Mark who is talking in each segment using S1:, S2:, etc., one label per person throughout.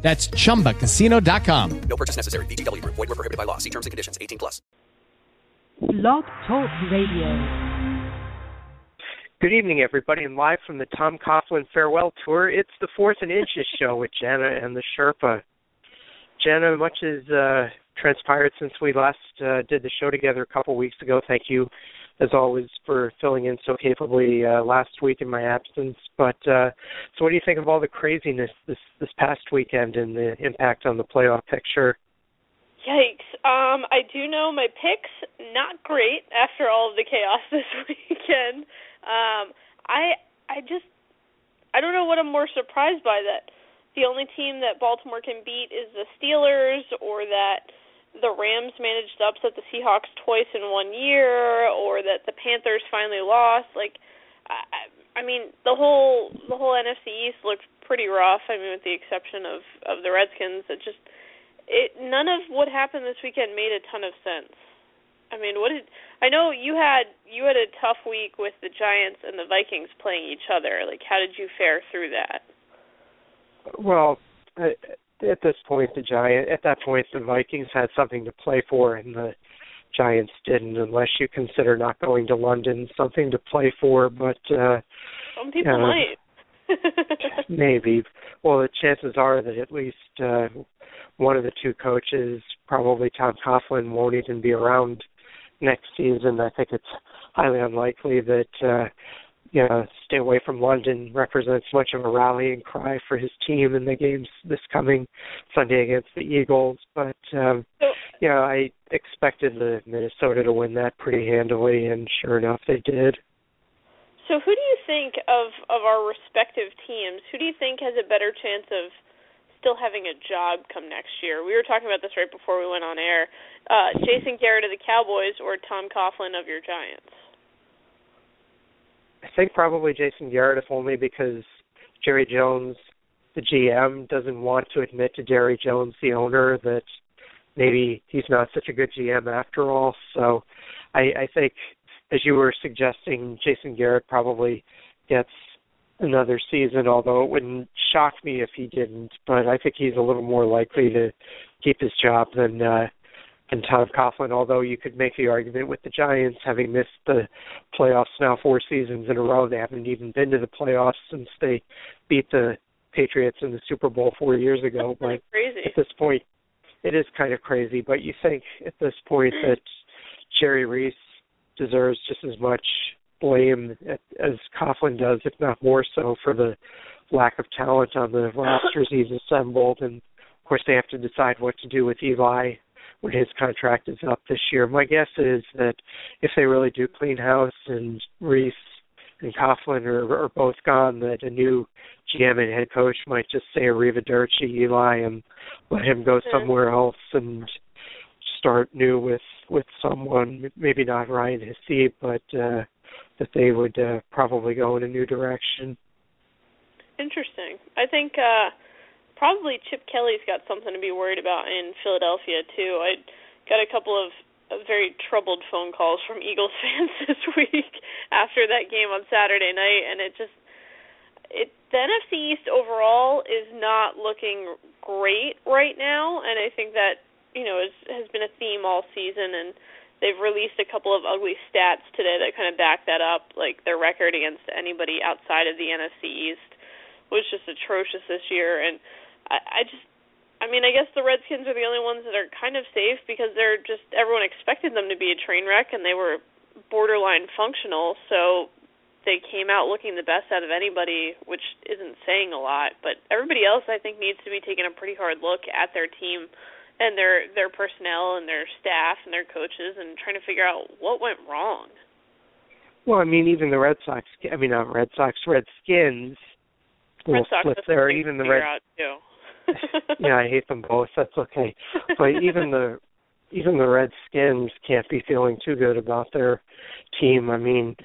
S1: That's chumbacasino.com.
S2: No purchase necessary. VGW Group. Void were prohibited by law. See terms and conditions. 18 plus.
S3: Blog Talk Radio.
S4: Good evening, everybody, and live from the Tom Coughlin Farewell Tour, it's the Fourth and Inches show with Jana and the Sherpa. Jana, much has uh, transpired since we last uh, did the show together a couple weeks ago. Thank you as always, for filling in so capably uh, last week in my absence. But uh, so, what do you think of all the craziness this this past weekend and the impact on the playoff picture?
S5: Yikes! Um, I do know my picks not great after all of the chaos this weekend. Um, I I just I don't know what I'm more surprised by that the only team that Baltimore can beat is the Steelers, or that the Rams managed to upset the Seahawks twice in one year, or that the Panthers finally lost. Like, I, I mean, the whole the whole NFC East looked pretty rough. I mean, with the exception of of the Redskins, it just it none of what happened this weekend made a ton of sense. I mean, what did I know you had you had a tough week with the Giants and the Vikings playing each other. Like, how did you fare through that?
S4: Well, at this point the Giant at that point the Vikings had something to play for and the Giants didn't unless you consider not going to London something to play for but uh
S5: some people uh, might.
S4: Maybe. Well the chances are that at least uh one of the two coaches probably Tom Coughlin won't even be around next season. I think it's highly unlikely that uh you know, stay away from London represents much of a rallying cry for his team in the games this coming Sunday against the Eagles. But um you know, I expected the Minnesota to win that pretty handily and sure enough they did.
S5: So who do you think of of our respective teams, who do you think has a better chance of still having a job come next year? We were talking about this right before we went on air. Uh Jason Garrett of the Cowboys or Tom Coughlin of your Giants?
S4: I think probably Jason Garrett, if only because Jerry Jones, the GM, doesn't want to admit to Jerry Jones, the owner, that maybe he's not such a good GM after all. So I, I think, as you were suggesting, Jason Garrett probably gets another season, although it wouldn't shock me if he didn't. But I think he's a little more likely to keep his job than uh, and Tom Coughlin, although you could make the argument with the Giants having missed the playoffs now four seasons in a row, they haven't even been to the playoffs since they beat the Patriots in the Super Bowl four years ago.
S5: But crazy.
S4: at this point, it is kind of crazy. But you think at this point that Jerry Reese deserves just as much blame as Coughlin does, if not more so, for the lack of talent on the rosters he's assembled. And of course, they have to decide what to do with Eli when his contract is up this year. My guess is that if they really do clean house and Reese and Coughlin are, are both gone, that a new GM and head coach might just say arrivederci Eli and let him go somewhere else and start new with with someone. Maybe not Ryan Nassib, but uh, that they would uh, probably go in a new direction.
S5: Interesting. I think. uh probably Chip Kelly's got something to be worried about in Philadelphia too. I got a couple of very troubled phone calls from Eagles fans this week after that game on Saturday night, and it just it the NFC East overall is not looking great right now, and I think that you know is, has been a theme all season, and they've released a couple of ugly stats today that kind of back that up, like their record against anybody outside of the NFC East was just atrocious this year, and I, I just I mean, I guess the Redskins are the only ones that are kind of safe because they're just everyone expected them to be a train wreck and they were borderline functional, so they came out looking the best out of anybody, which isn't saying a lot, but everybody else I think needs to be taking a pretty hard look at their team and their their personnel and their staff and their coaches and trying to figure out what went wrong.
S4: Well, I mean, even the Red Sox, I mean, not Red Sox, Redskins,
S5: Red Sox
S4: flip there. Even the Red,
S5: out too.
S4: yeah, I hate them both. That's okay. But even the even the Redskins can't be feeling too good about their team. I mean,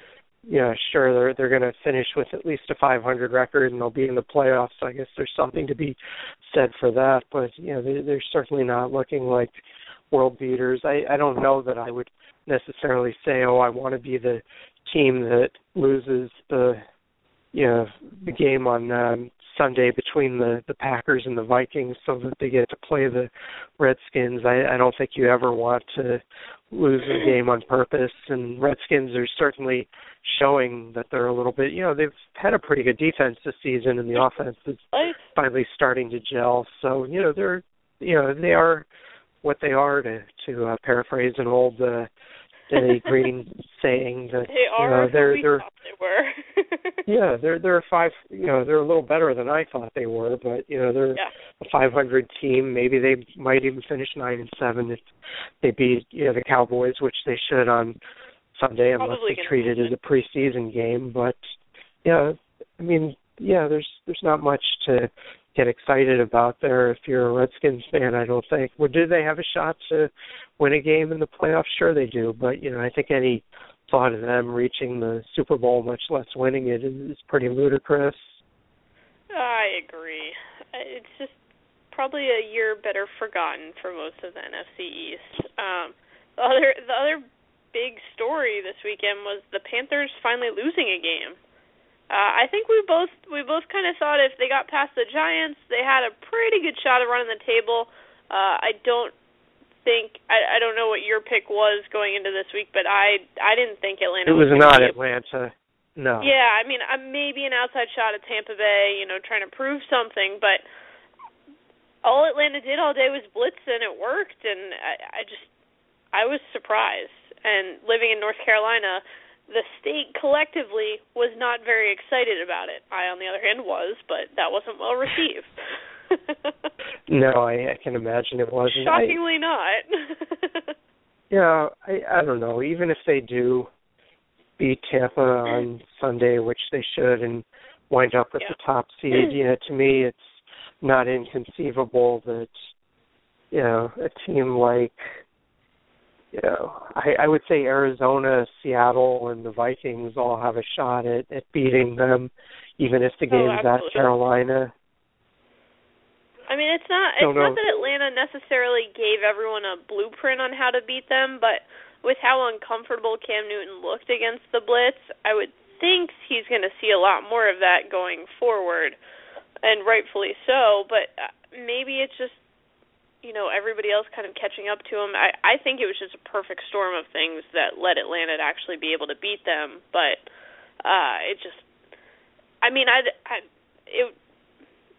S4: yeah, sure they're they're going to finish with at least a 500 record and they'll be in the playoffs. So I guess there's something to be said for that, but you know they, they're certainly not looking like world beaters. I I don't know that I would necessarily say, oh, I want to be the team that loses the you know the game on um, Sunday between the the Packers and the Vikings so that they get to play the Redskins. I, I don't think you ever want to lose a game on purpose and Redskins are certainly showing that they're a little bit you know, they've had a pretty good defense this season and the offense is finally starting to gel. So, you know, they're you know, they are what they are to to uh, paraphrase an old uh Denny Green saying that
S5: they are
S4: you know, they're they're
S5: they were.
S4: yeah, they're they're five. You know, they're a little better than I thought they were, but you know, they're
S5: yeah.
S4: a 500 team. Maybe they might even finish nine and seven if they beat you know the Cowboys, which they should on Sunday, unless
S5: Probably
S4: they treat it as a preseason game. But yeah, I mean, yeah, there's there's not much to get excited about there if you're a Redskins fan. I don't think. Well, do they have a shot to win a game in the playoffs? Sure, they do. But you know, I think any thought of them reaching the Super Bowl, much less winning it, is pretty ludicrous.
S5: I agree. It's just probably a year better forgotten for most of the NFC East. Um, the other the other big story this weekend was the Panthers finally losing a game. Uh, I think we both we both kind of thought if they got past the Giants, they had a pretty good shot of running the table. Uh, I don't think I, I don't know what your pick was going into this week, but I I didn't think Atlanta.
S4: It was,
S5: was
S4: not Atlanta. No.
S5: Yeah, I mean, uh, maybe an outside shot at Tampa Bay, you know, trying to prove something, but all Atlanta did all day was blitz, and it worked. And I, I just I was surprised. And living in North Carolina, the state collectively was not very excited about it. I, on the other hand, was, but that wasn't well received.
S4: no, I, I can imagine it wasn't.
S5: Shockingly
S4: I,
S5: not.
S4: yeah, I I don't know. Even if they do beat Tampa on Sunday, which they should, and wind up with
S5: Yeah.
S4: the top seed, you know, to me, it's not inconceivable that you know a team like you know, I, I would say Arizona, Seattle, and the Vikings all have a shot at, at beating them, even if the
S5: Oh,
S4: game's at. Carolina.
S5: I mean, it's not it's not that Atlanta necessarily gave everyone a blueprint on how to beat them, but with how uncomfortable Cam Newton looked against the blitz, I would think he's going to see a lot more of that going forward, and rightfully so. But uh, maybe it's just you know everybody else kind of catching up to him. I I think it was just a perfect storm of things that led Atlanta to actually be able to beat them, but uh it just I mean I I it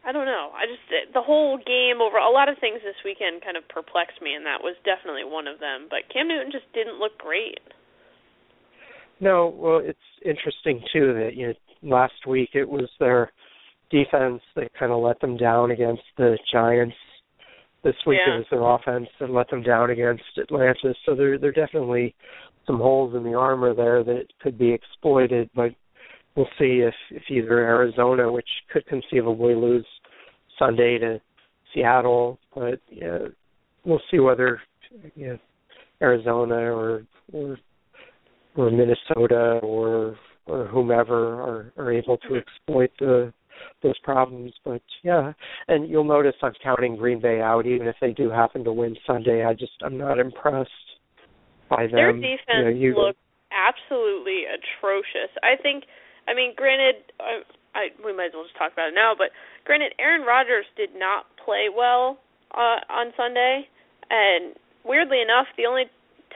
S5: I don't know. I just the whole game over a lot of things this weekend kind of perplexed me, and that was definitely one of them. But Cam Newton just didn't look great.
S4: No, well, it's interesting too that you know last week it was their defense that kind of let them down against the Giants. This week
S5: Yeah.
S4: it their offense that let them down against Atlanta. So there there are definitely some holes in the armor there that could be exploited, but we'll see if if either Arizona, which could conceivably lose Sunday to Seattle, but yeah, we'll see whether you know, Arizona or or or Minnesota or or whomever are are able to exploit the those problems. But yeah, and you'll notice I'm counting Green Bay out, even if they do happen to win Sunday. I just I'm not impressed by them.
S5: Their
S4: You
S5: defense
S4: know, you-
S5: looked absolutely atrocious. I think, I mean, granted, I, I we might as well just talk about it now. But granted, Aaron Rodgers did not play well uh, on Sunday, and weirdly enough, the only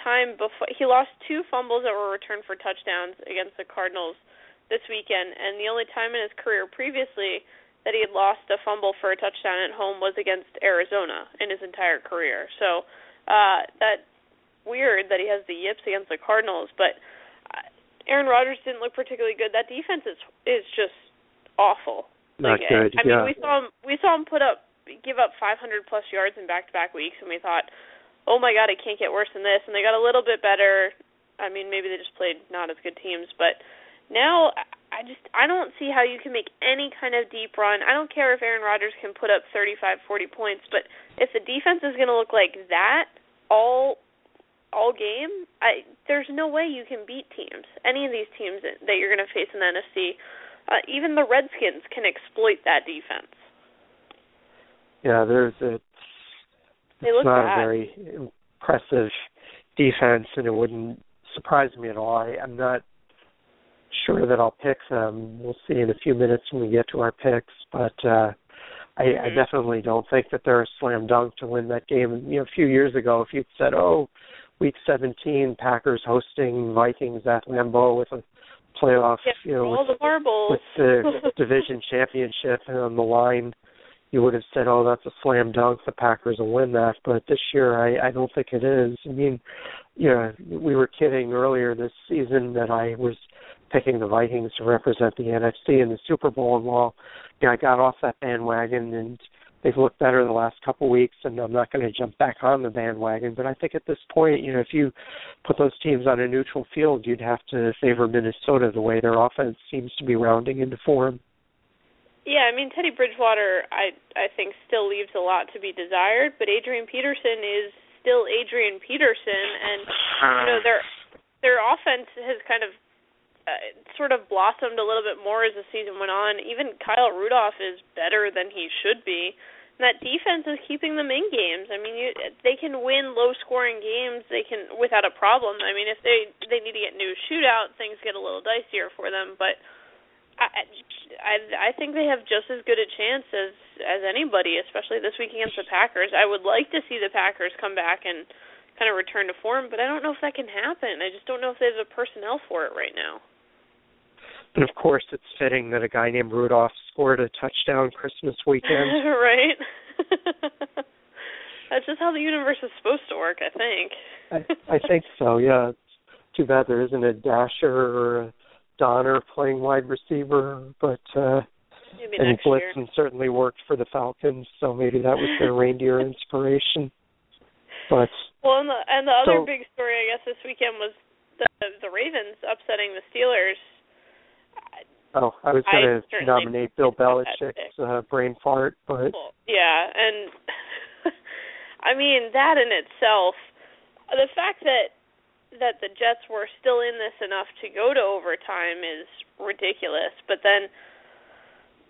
S5: time before he lost two fumbles that were returned for touchdowns against the Cardinals this weekend, and the only time in his career previously that he had lost a fumble for a touchdown at home was against Arizona in his entire career. So uh that weird that he has the yips against the Cardinals, but uh, Aaron Rodgers didn't look particularly good. That defense is is just awful.
S4: Not
S5: Like,
S4: good,
S5: I mean,
S4: yeah.
S5: we saw him we saw him put up give up 500 plus yards in back-to-back weeks, and we thought, oh my God, it can't get worse than this. And they got a little bit better. I mean, maybe they just played not as good teams, but now I just I don't see how you can make any kind of deep run. I don't care if Aaron Rodgers can put up 35, 40 points, but if the defense is going to look like that, all all game, I there's no way you can beat teams. Any of these teams that you're going to face in the NFC, uh, even the Redskins can exploit that defense.
S4: Yeah, there's a. It's not
S5: bad.
S4: a very impressive defense, and it wouldn't surprise me at all. I, I'm not sure that I'll pick them. We'll see in a few minutes when we get to our picks, but uh I, I
S5: Mhm.
S4: definitely don't think that they're a slam dunk to win that game. You know, a few years ago, if you'd said, "Oh, Week 17, Packers hosting Vikings at Lambeau with a playoff,"
S5: Yeah,
S4: you know, with,
S5: the
S4: with the division championship on the line, you would have said, "Oh, that's a slam dunk. The Packers will win that." But this year, I, I don't think it is. I mean, you know, we were kidding earlier this season that I was picking the Vikings to represent the NFC in the Super Bowl, and well, you know, I got off that bandwagon and they've looked better the last couple of weeks and I'm not going to jump back on the bandwagon. But I think at this point you know if you put those teams on a neutral field you'd have to favor Minnesota the way their offense seems to be rounding into form.
S5: Yeah, I mean Teddy Bridgewater I I think still leaves a lot to be desired, but Adrian Peterson is still Adrian Peterson and you know their their offense has kind of uh, sort of blossomed a little bit more as the season went on. Even Kyle Rudolph is better than he should be. And that defense is keeping them in games. I mean, you, they can win low-scoring games. They can without a problem. I mean, if they they need to get a shootout, things get a little dicier for them. But I I I think they have just as good a chance as as anybody, especially this week against the Packers. I would like to see the Packers come back and kind of return to form, but I don't know if that can happen. I just don't know if they have the personnel for it right now.
S4: And of course it's fitting that a guy named Rudolph scored a touchdown Christmas weekend
S5: right? That's just how the universe is supposed to work, I think.
S4: I, I think so. Yeah, it's too bad there isn't a Dasher or a Donner playing wide receiver, but uh and. Blitzen certainly worked for the Falcons, so maybe that was their reindeer inspiration. But
S5: Well, and the and the other
S4: So-
S5: big story I guess this weekend was the the Ravens upsetting the Steelers.
S4: Oh, I was going to nominate Bill Belichick's uh, brain fart, but
S5: yeah, and I mean that in itself, the fact that that the Jets were still in this enough to go to overtime is ridiculous. But then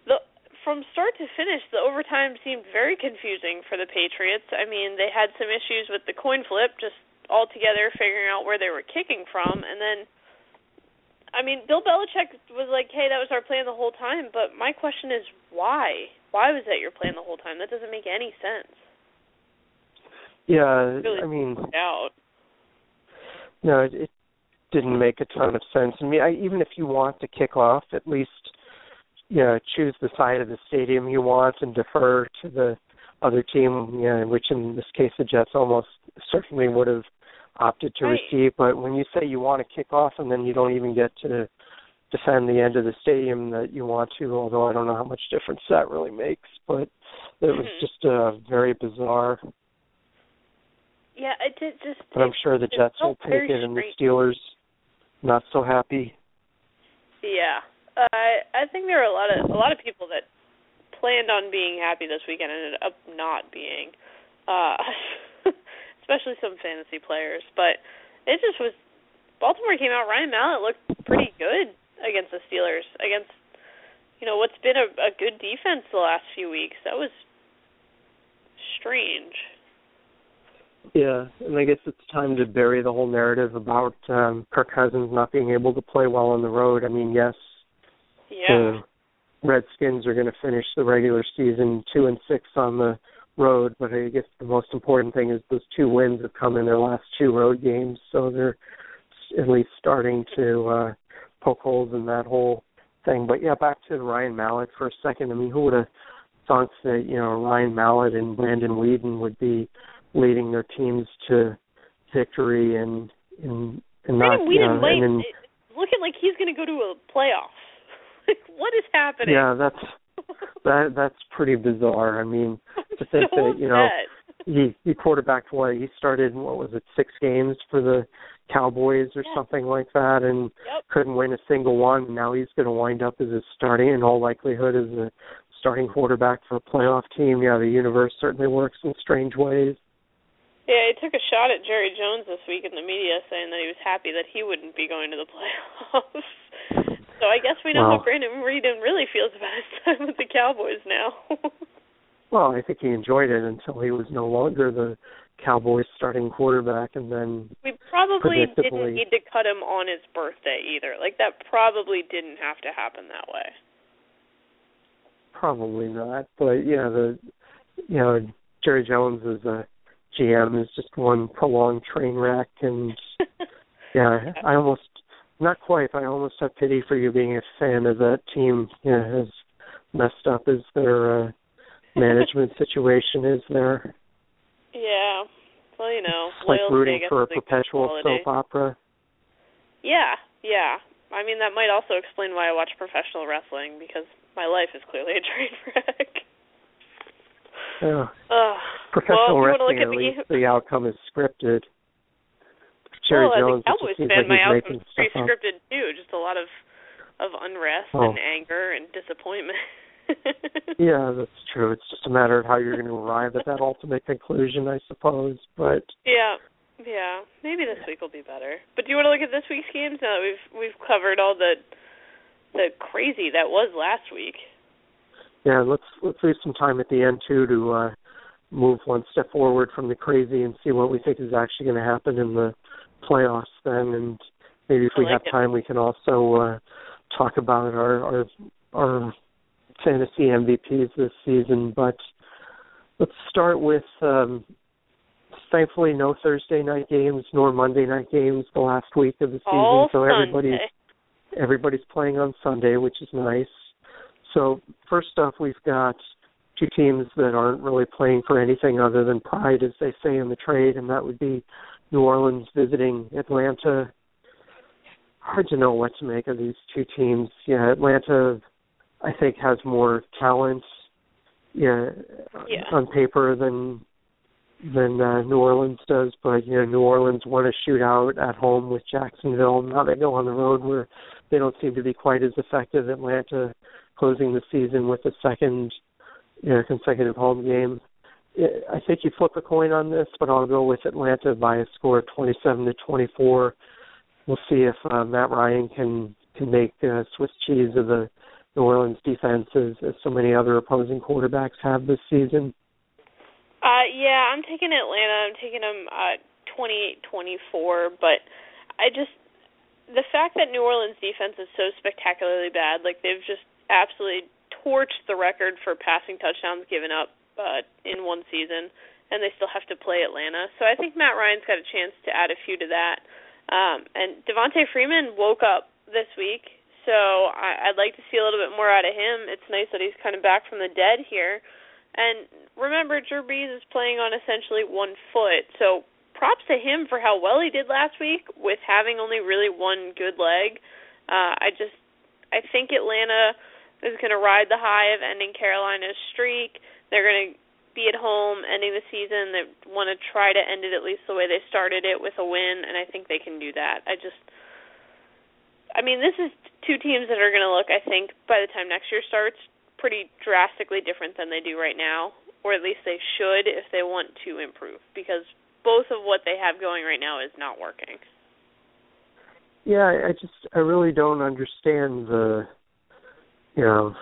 S5: the from start to finish, the overtime seemed very confusing for the Patriots. I mean, they had some issues with the coin flip, just altogether figuring out where they were kicking from, and then. I mean, Bill Belichick was like, "Hey, that was our plan the whole time." But my question is, why? Why was that your plan the whole time? That doesn't make any sense.
S4: yeah,
S5: Really
S4: I mean,
S5: Out.
S4: no, it, it didn't make a ton of sense. I mean, I, even if you want to kick off, at least you know, choose the side of the stadium you want and defer to the other team, you know, which in this case the Jets almost certainly would have opted to
S5: Right.
S4: receive. But when you say you want to kick off and then you don't even get to defend the end of the stadium that you want to, although I don't know how much difference that really makes, but it was
S5: Mhm.
S4: just uh, very bizarre.
S5: Yeah, it did just.
S4: But I'm sure the Jets will take it, and the. Steelers not so happy.
S5: Yeah, uh, I I think there are a lot of a lot of people that planned on being happy this weekend and ended up not being, uh, especially some fantasy players. But it just was. Baltimore came out. Ryan Mallett looked pretty good against the Steelers. Against you know what's been a, a good defense the last few weeks. That was strange.
S4: Yeah, and I guess it's time to bury the whole narrative about um Kirk Cousins not being able to play well on the road. I mean, yes,
S5: Yeah.
S4: the Redskins are going to finish the regular season two and six on the road, but I guess the most important thing is those two wins have come in their last two road games, so they're at least starting to uh poke holes in that whole thing. But yeah, back to Ryan Mallett for a second. I mean, who would have thought that you know Ryan Mallett and Brandon Weeden would be leading their teams to victory and and and not
S5: Brandon
S4: you Weeden
S5: might
S4: and then,
S5: looking like he's going to go to a playoff. like, what is happening?
S4: yeah, that's that that's pretty bizarre. I mean, to think that you know he he quarterbacked what he started what was it six games for the Cowboys or
S5: Yeah.
S4: something like that and
S5: Yep.
S4: couldn't win a single one. And Now he's going to wind up as a starting in all likelihood as a starting quarterback for a playoff team. Yeah, the universe certainly works in strange ways.
S5: Yeah, he took a shot at Jerry Jones this week in the media, saying that he was happy that he wouldn't be going to the playoffs. so I guess we know
S4: Well-
S5: how Brandon Weeden really feels about his time with the Cowboys now.
S4: Well, I think he enjoyed it until he was no longer the Cowboys starting quarterback, and then
S5: we probably didn't need to cut him on his birthday either. Like that probably didn't have to happen that way.
S4: probably not. But yeah, the you know Jerry Jones as a GM is just one prolonged train wreck, and yeah, I almost not quite. But I almost have pity for you being a fan of that team. You know, as messed up as their uh, management situation is there.
S5: Yeah. Well, you know,
S4: It's like rooting for a perpetual soap opera.
S5: Yeah, yeah. I mean, that might also explain why I watch professional wrestling because my life is clearly a train wreck.
S4: Yeah.
S5: Ugh.
S4: Professional
S5: well, if you want to look
S4: wrestling, at least
S5: the,
S4: the outcome is scripted. Jerry
S5: well,
S4: Jones,
S5: as a
S4: it
S5: Cowboys fan,
S4: like
S5: my outcome's pretty
S4: up.
S5: scripted too. Just a lot of of unrest
S4: Oh.
S5: and anger and disappointment.
S4: Yeah, that's true. It's just a matter of how you're going to arrive at that ultimate conclusion, I suppose. But
S5: Yeah, yeah. Maybe this week will be better. But do you want to look at this week's games now that we've we've covered all the the crazy that was last week?
S4: Yeah, let's let's leave some time at the end too to uh move one step forward from the crazy and see what we think is actually going to happen in the playoffs then and maybe if we
S5: like
S4: have
S5: it.
S4: time we can also uh talk about our our our fantasy MVPs this season but let's start with um thankfully no Thursday night games nor Monday night games the last week of the season
S5: all
S4: so everybody's
S5: Sunday.
S4: everybody's playing on Sunday, which is nice. So first off, we've got two teams that aren't really playing for anything other than pride, as they say in the trade, and that would be New Orleans visiting Atlanta. Hard to know what to make of these two teams. Yeah, Atlanta, I think, has more talent. Yeah,
S5: Yeah.
S4: on paper than than uh, New Orleans does, but you know New Orleans won a shootout at home with Jacksonville. Now they go on the road where they don't seem to be quite as effective. Atlanta closing the season with a second you know, consecutive home game. I think you flip a coin on this, but I'll go with Atlanta by a score of 27 to 24. We'll see if uh, Matt Ryan can can make uh, Swiss cheese of the New Orleans defense as, as so many other opposing quarterbacks have this season.
S5: Uh, yeah, I'm taking Atlanta. I'm taking them uh, 28-24, but I just the fact that New Orleans defense is so spectacularly bad, like they've just absolutely torched the record for passing touchdowns given up uh, in one season, and they still have to play Atlanta. So I think Matt Ryan's got a chance to add a few to that. Um, and Devonta Freeman woke up this week, so I, I'd like to see a little bit more out of him. It's nice that he's kind of back from the dead here. And remember, Drew Brees is playing on essentially one foot, so props to him for how well he did last week with having only really one good leg. Uh, I just, I think Atlanta is going to ride the high of ending Carolina's streak. They're going to be at home, ending the season. They want to try to end it at least the way they started it with a win, and I think they can do that. I just, I mean, this is two teams that are going to look, I think, by the time next year starts, pretty drastically different than they do right now, or at least they should if they want to improve, because both of what they have going right now is not working.
S4: Yeah, I just I really don't understand the you know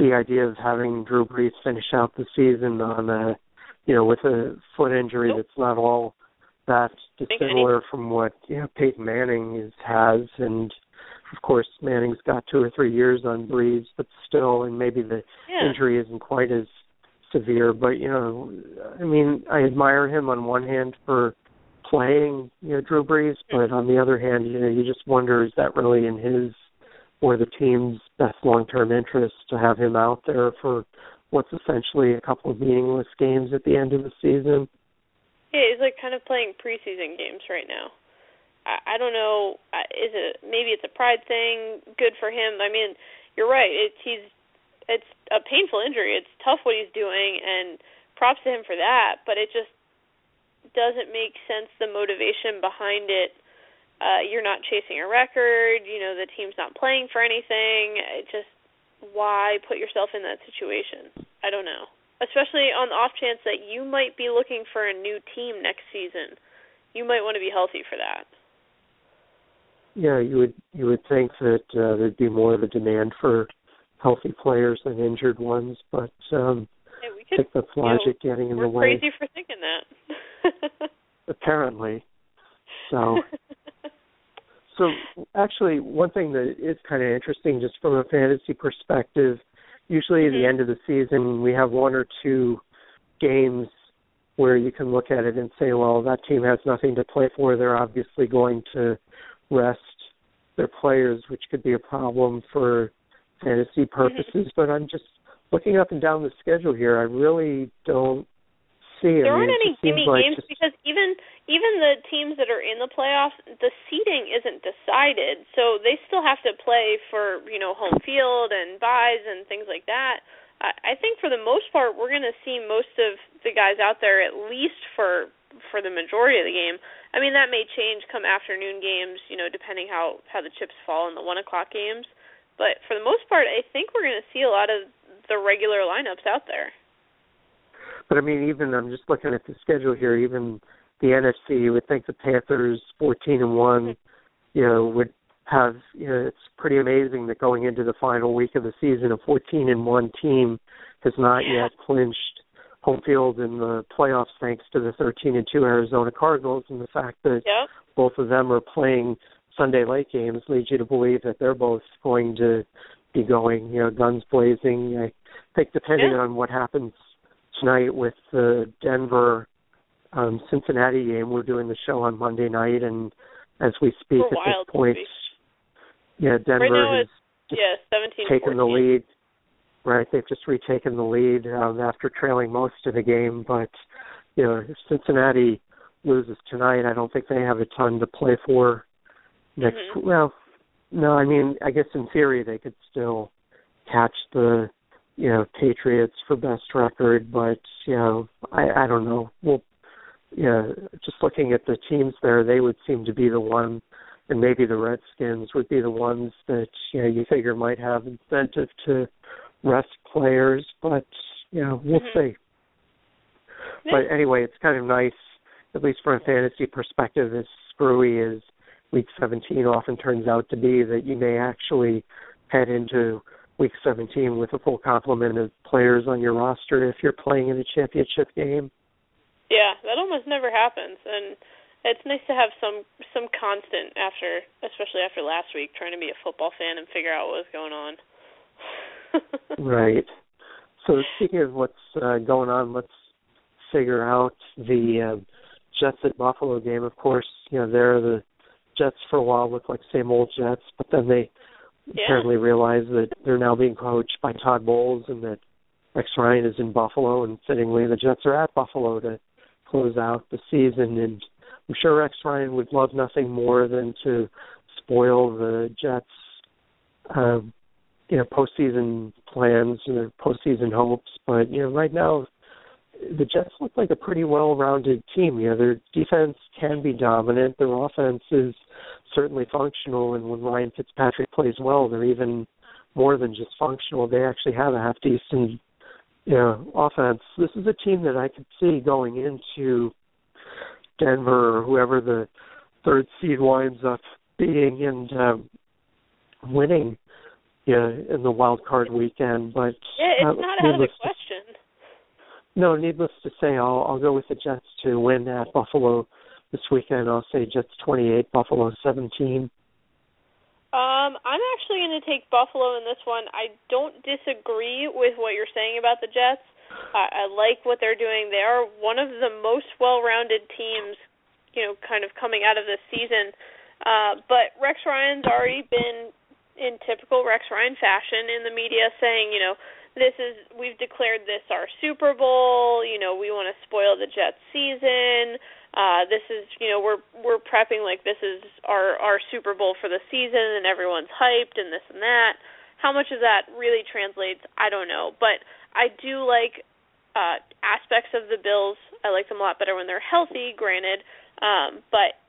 S4: the idea of having Drew Brees finish out the season on a you know with a foot injury that's not all that dissimilar from what you know Peyton Manning is, has and of course Manning's got two or three years on Brees, but still and maybe the
S5: Yeah.
S4: injury isn't quite as severe. But you know, I mean, I admire him on one hand for playing, you know, Drew Brees, but on the other hand, you know, you just wonder is that really in his or the team's best long-term interest to have him out there for what's essentially a couple of meaningless games at the end of the season.
S5: Yeah, he's like kind of playing preseason games right now. I, I don't know. Is it maybe it's a pride thing? Good for him. I mean, you're right. It's he's it's a painful injury. It's tough what he's doing, and props to him for that. But it just doesn't make sense. The motivation behind it. Uh, you're not chasing a record. You know the team's not playing for anything. It just why put yourself in that situation? I don't know. especially on the off chance that you might be looking for a new team next season. You might want to be healthy for that.
S4: Yeah, you would you would think that uh, there'd be more of a demand for healthy players than injured ones, but um
S5: Hey, we
S4: I
S5: could,
S4: think that's
S5: you know,
S4: logic getting in
S5: we're
S4: the way.
S5: crazy for thinking that.
S4: Apparently. So so actually one thing that is kind of interesting just from a fantasy perspective, usually at the
S5: Mhm.
S4: end of the season we have one or two games where you can look at it and say, well, that team has nothing to play for. They're obviously going to rest their players, which could be a problem for fantasy purposes. But I'm just looking up and down the schedule here. I really don't see
S5: there
S4: I mean,
S5: aren't
S4: it
S5: any gimme
S4: like
S5: games
S4: just-
S5: because even even the teams that are in the playoffs, the seeding isn't decided, so they still have to play for you know home field and buys and things like that. I, I think for the most part, we're going to see most of the guys out there at least for for the majority of the game. I mean, that may change come afternoon games, you know, depending how how the chips fall in the one o'clock games. But for the most part, I think we're going to see a lot of the regular lineups out there.
S4: But I mean, even I'm just looking at the schedule here. Even the NFC, you would think the Panthers, 14 and one, you know, would have. You know, it's pretty amazing that going into the final week of the season, a 14 and one team has not yet clinched home field in the playoffs, thanks to the 13 and two Arizona Cardinals, and the fact that
S5: Yep.
S4: both of them are playing Sunday late games leads you to believe that they're both going to be going, you know, guns blazing. I think depending
S5: Yeah.
S4: on what happens tonight with the Denver um Cincinnati game, we're doing the show on Monday night and as we speak at this point, yeah, Denver
S5: now
S4: has
S5: Yeah,
S4: taken the lead. Right, they've just retaken the lead um, after trailing most of the game. But you know, if Cincinnati loses tonight, I don't think they have a ton to play for next.
S5: Mhm.
S4: Well, no, I mean, I guess in theory they could still catch the you know Patriots for best record, but you know, I I don't know. Well, yeah, just looking at the teams there, they would seem to be the one and maybe the Redskins would be the ones that you know you figure might have incentive to rest players, but you know we'll
S5: Mhm.
S4: see. But anyway, it's kind of nice, at least from a fantasy perspective, as screwy as Week 17 often turns out to be, that you may actually head into Week 17 with a full complement of players on your roster if you're playing in a championship game.
S5: Yeah, that almost never happens, and it's nice to have some some constant after, especially after last week, trying to be a football fan and figure out what was going on.
S4: Right. So speaking of what's uh, going on, let's figure out the uh, Jets at Buffalo game. Of course, you know they're the Jets for a while looked like same old Jets, but then they
S5: Yeah.
S4: apparently realized that they're now being coached by Todd Bowles and that Rex Ryan is in Buffalo, and fittingly the Jets are at Buffalo to close out the season. And I'm sure Rex Ryan would love nothing more than to spoil the Jets. Um, you know postseason plans and their postseason hopes. But you know, right now, the Jets look like a pretty well-rounded team. You know, their defense can be dominant. Their offense is certainly functional, and when Ryan Fitzpatrick plays well, they're even more than just functional. They actually have a half know, offense. This is a team that I could see going into Denver or whoever the third seed winds up being and um, winning yeah, in the wild card weekend. But
S5: yeah, it's
S4: uh,
S5: not out of the
S4: needless to-
S5: question.
S4: no, needless to say, I'll I'll go with the Jets to win at Buffalo this weekend. I'll say Jets 28, Buffalo 17.
S5: Um, I'm actually going to take Buffalo in this one. I don't disagree with what you're saying about the Jets. I, I like what they're doing. They are one of the most well-rounded teams, you know, kind of coming out of this season. Uh, but Rex Ryan's already been in typical Rex Ryan fashion in the media saying, you know, this is we've declared this our Super Bowl, you know, we want to spoil the Jets season. Uh this is, you know, we're we're prepping like this is our our Super Bowl for the season and everyone's hyped and this and that. How much of that really translates, I don't know, but I do like uh aspects of the Bills. I like them a lot better when they're healthy, granted. Um but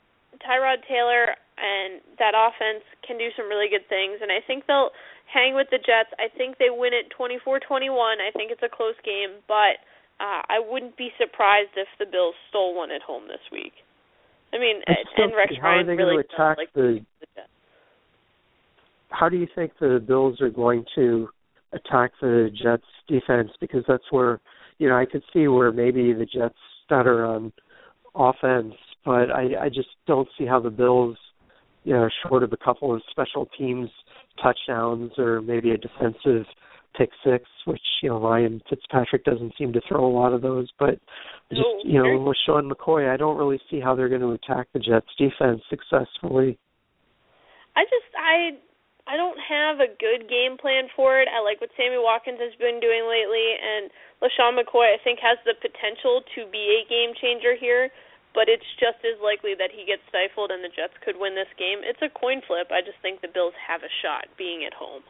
S5: Tyrod Taylor, and that offense can do some really good things. And I think they'll hang with the Jets. I think they win it 24-21. I think it's a close game, but uh, I wouldn't be surprised if the Bills stole one at home this week. I mean, and Rex
S4: how
S5: Ryan
S4: are they
S5: really
S4: attack
S5: like
S4: the,
S5: the Jets.
S4: How do you think the Bills are going to attack the Jets defense? Because that's where you know I could see where maybe the Jets stutter on offense, but I I just don't see how the Bills, you know, short of a couple of special teams touchdowns or maybe a defensive pick six, which you know Ryan Fitzpatrick doesn't seem to throw a lot of those, but just
S5: No,
S4: you know with Sean McCoy, I don't really see how they're going to attack the Jets defense successfully.
S5: I just I I don't have a good game plan for it. I like what Sammy Watkins has been doing lately, and LeSean McCoy I think has the potential to be a game changer here. But it's just as likely that he gets stifled and the Jets could win this game. It's a coin flip. I just think the Bills have a shot being at home.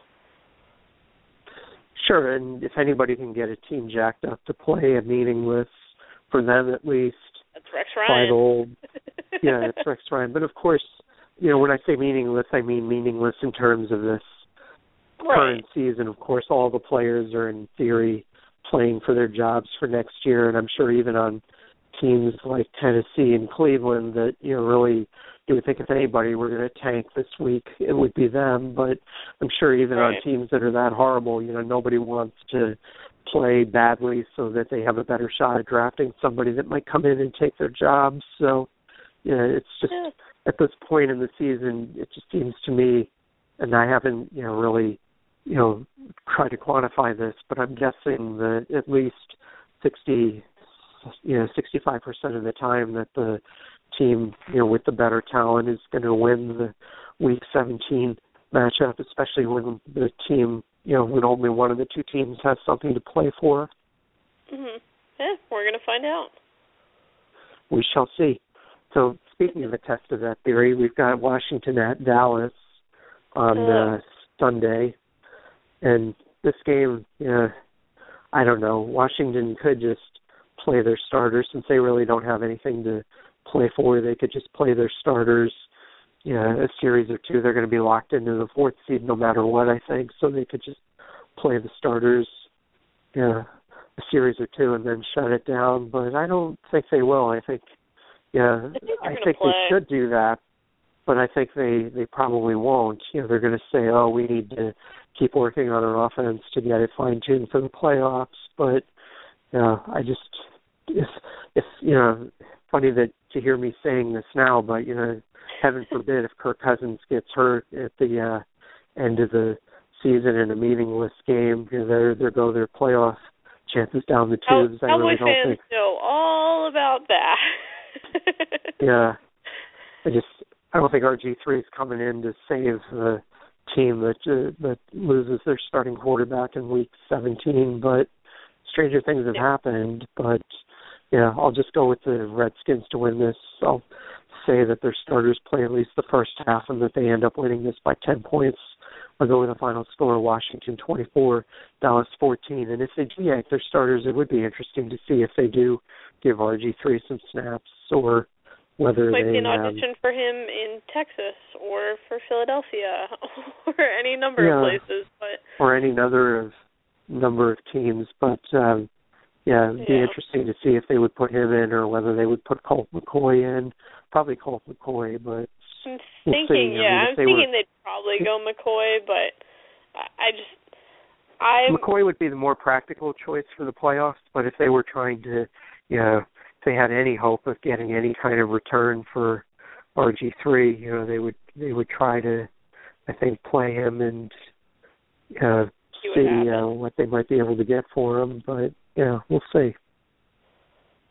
S4: Sure, and if anybody can get a team jacked up to play a meaningless, for them at least,
S5: That's Rex Ryan.
S4: yeah, it's Rex Ryan. But of course, you know when I say meaningless, I mean meaningless in terms of this
S5: right.
S4: current season. Of course, all the players are in theory playing for their jobs for next year, and I'm sure even on teams like Tennessee and Cleveland that you know really you would think if anybody were going to tank this week, it would be them. But I'm sure even on teams that are that horrible, you know, nobody wants to play badly so that they have a better shot at drafting somebody that might come in and take their jobs. So, you know, it's just
S5: Yeah.
S4: at this point in the season, it just seems to me, and I haven't, you know, really, you know, tried to quantify this, but I'm guessing that at least 60, you know, 65% of the time that the team, you know, with the better talent is going to win the Week 17 matchup, especially when the team, you know, when only one of the two teams has something to play for.
S5: Mhm. Yeah, we're gonna find out.
S4: We shall see. So, speaking of a test of that theory, we've got Washington at Dallas on uh, Sunday, and this game, yeah, I don't know. Washington could just play their starters since they really don't have anything to play for. They could just play their starters. Yeah, a series or two, they're going to be locked into the fourth seed no matter what. I think so. They could just play the starters. Yeah, a series or two and then shut it down. But I don't think they will. I think, yeah,
S5: I think
S4: I think
S5: play.
S4: they should do that. But I think they they probably won't. You know, they're going to say, "Oh, we need to keep working on our offense to get it fine tuned for the playoffs." But you know, I just if if you know, funny that to hear me saying this now, but you know, heaven forbid if Kirk Cousins gets hurt at the uh end of the season in a meaningless game, you know, there there go their playoff chances down the tubes. I
S5: Cowboy
S4: really don't
S5: fans
S4: think
S5: know all about that.
S4: yeah. I just I don't think RG three is coming in to save the team that uh, that loses their starting quarterback in week seventeen, but stranger things have
S5: Yeah.
S4: happened. But yeah, I'll just go with the Redskins to win this. I'll say that their starters play at least the first half and that they end up winning this by ten points. I'll go with a final score Washington twenty four, Dallas fourteen. And if they do yank their starters it would be interesting to see if they do give RG three some snaps or whether
S5: Might
S4: they
S5: be an
S4: um,
S5: audition for him in Texas or for Philadelphia or any number
S4: Yeah.
S5: of places. But
S4: or any other of number of teams. But um yeah, it'd be
S5: Yeah.
S4: interesting to see if they would put him in or whether they would put Colt McCoy in. Probably Colt McCoy, but
S5: I'm
S4: We'll
S5: thinking,
S4: see. I
S5: yeah,
S4: mean,
S5: I'm
S4: they
S5: thinking
S4: were-
S5: they'd probably go McCoy, but I I just I
S4: McCoy would be the more practical choice for the playoffs. But if they were trying to, you know, if they had any hope of getting any kind of return for RG three, you know, they would they would try to, I think, play him and uh,
S5: See
S4: see uh, what they might be able to get for him. But yeah, we'll see.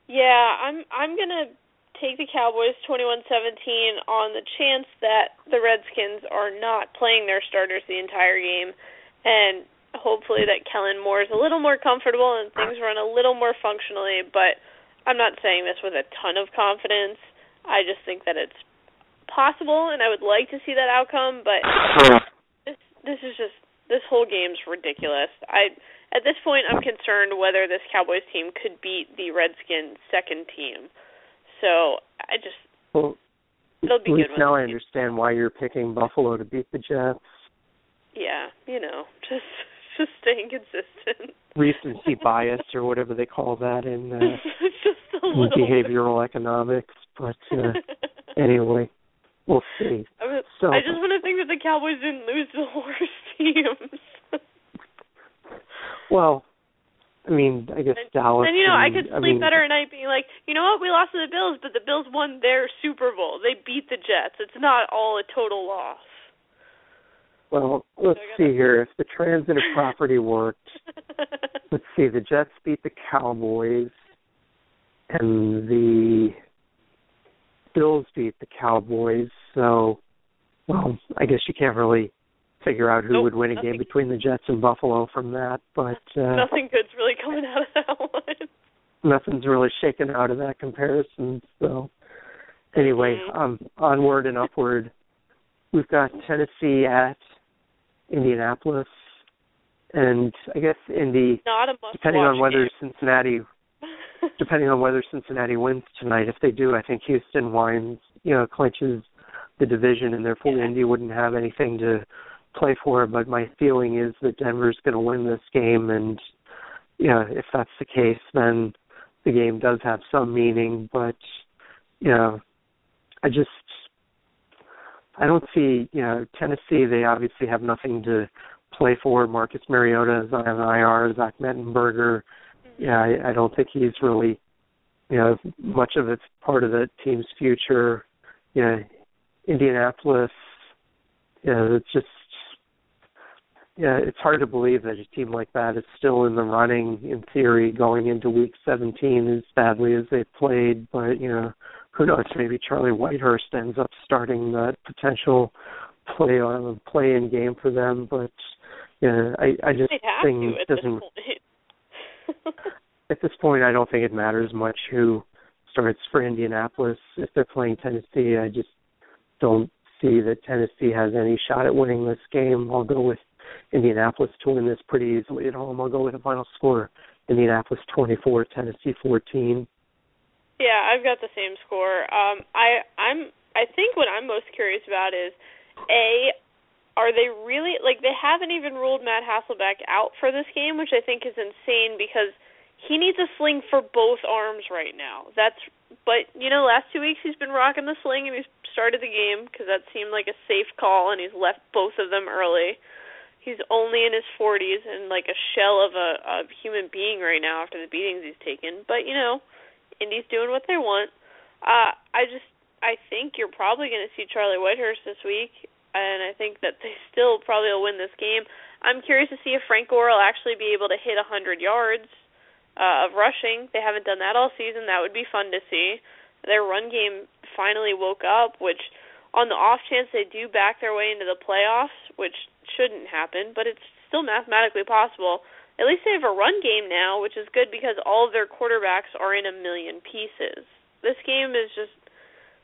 S5: Yeah, I'm I'm gonna take the Cowboys twenty one seventeen on the chance that the Redskins are not playing their starters the entire game and hopefully that Kellen Moore is a little more comfortable and things run a little more functionally, but I'm not saying this with a ton of confidence. I just think that it's possible and I would like to see that outcome, but this this is just this whole game's ridiculous. I at this point I'm concerned whether this Cowboys team could beat the Redskins second team. So I just
S4: Well,
S5: It'll be
S4: At least
S5: good.
S4: now I understand why you're picking Buffalo to beat the Jets.
S5: Yeah, you know, just just staying consistent.
S4: Recency bias or whatever they call that in, uh,
S5: just a
S4: in
S5: little
S4: behavioral economics. But uh, anyway, we'll see.
S5: I,
S4: So
S5: I just want to think that the Cowboys didn't lose to the worst teams.
S4: Well, I mean, I guess
S5: And-
S4: Dallas.
S5: and you know, I could sleep
S4: mean,
S5: better at night being like, you know what, we lost to the Bills, but the Bills won their Super Bowl. They beat the Jets. It's not all a total loss.
S4: Well, let's see here. If the transitive property worked, let's see. The Jets beat the Cowboys, and the Bills beat the Cowboys. So, well, I guess you can't really figure out who
S5: Nope,
S4: would win a game between the Jets and Buffalo from that. But uh,
S5: Nothing good's really coming out of that one.
S4: nothing's really shaken out of that comparison. So, anyway,
S5: Mhm.
S4: um, onward and upward. We've got Tennessee at Indianapolis, and I guess Indy, depending on whether
S5: game.
S4: Cincinnati, depending on whether Cincinnati wins tonight. If they do, I think Houston winds, you know, clinches the division, and therefore
S5: Yeah.
S4: Indy wouldn't have anything to play for. But my feeling is that Denver's going to win this game, and you know, if that's the case, then the game does have some meaning. But you know, I just I don't see you know Tennessee. They obviously have nothing to play for. Marcus Mariota is on IR. Zach Mettenberger. Yeah, I, I don't think he's really you know much of it's part of the team's future. You know, Indianapolis. You know, it's just yeah, it's hard to believe that a team like that is still in the running in theory going into week 17 as badly as they've played. But you know, who knows? Maybe Charlie Whitehurst ends up starting that potential play uh, on play in game for them. But yeah, I I just think
S5: this
S4: doesn't at this point, I don't think it matters much who starts for Indianapolis. If they're playing Tennessee, I just don't see that Tennessee has any shot at winning this game. I'll go with Indianapolis to win this pretty easily at home. I'll go with a final score: Indianapolis 24, Tennessee 14.
S5: Yeah, I've got the same score. Um, I I'm I think what I'm most curious about is a are they really like they haven't even ruled Matt Hasselbeck out for this game, which I think is insane because he needs a sling for both arms right now. That's but you know, last two weeks he's been rocking the sling and he's started the game because that seemed like a safe call and he's left both of them early. He's only in his 40s and like a shell of a, a human being right now after the beatings he's taken. But you know, Indy's doing what they want. Uh, I just I think you're probably going to see Charlie Whitehurst this week, and I think that they still probably will win this game. I'm curious to see if Frank Gore will actually be able to hit 100 yards uh, of rushing. They haven't done that all season. That would be fun to see. Their run game finally woke up, which on the off chance they do back their way into the playoffs, which shouldn't happen, but it's still mathematically possible. At least they have a run game now, which is good because all of their quarterbacks are in a million pieces. This game is just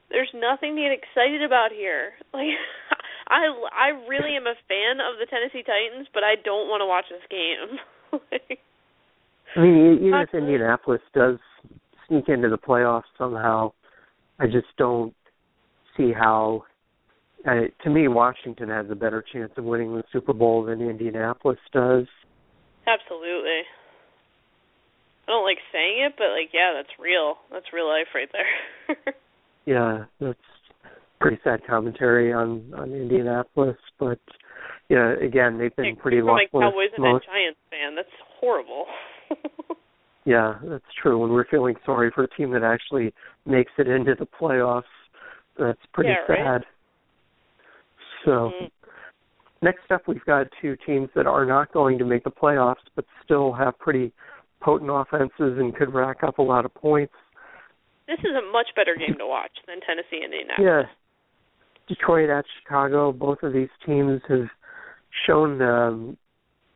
S5: there's nothing to get excited about here. Like I I really am a fan of the Tennessee Titans, but I don't want to watch this game. like,
S4: I mean, even if Indianapolis does sneak into the playoffs somehow, I just don't see how. Uh, to me, Washington has a better chance of winning the Super Bowl than Indianapolis does.
S5: absolutely. I don't like saying it, but like yeah, that's real. That's real life right there.
S4: Yeah, that's pretty sad commentary on on Indianapolis, but yeah, again, they've been pretty
S5: From a
S4: luckless.
S5: Cowboys and
S4: most,
S5: a Giants fan, that's horrible.
S4: yeah, that's true. When we're feeling sorry for a team that actually makes it into the playoffs, that's pretty
S5: Yeah, right.
S4: So.
S5: Mm.
S4: Next up, we've got two teams that are not going to make the playoffs, but still have pretty potent offenses and could rack up a lot of points.
S5: This is a much better game to watch than Tennessee and Indianapolis.
S4: Yeah, Detroit at Chicago. Both of these teams have shown um,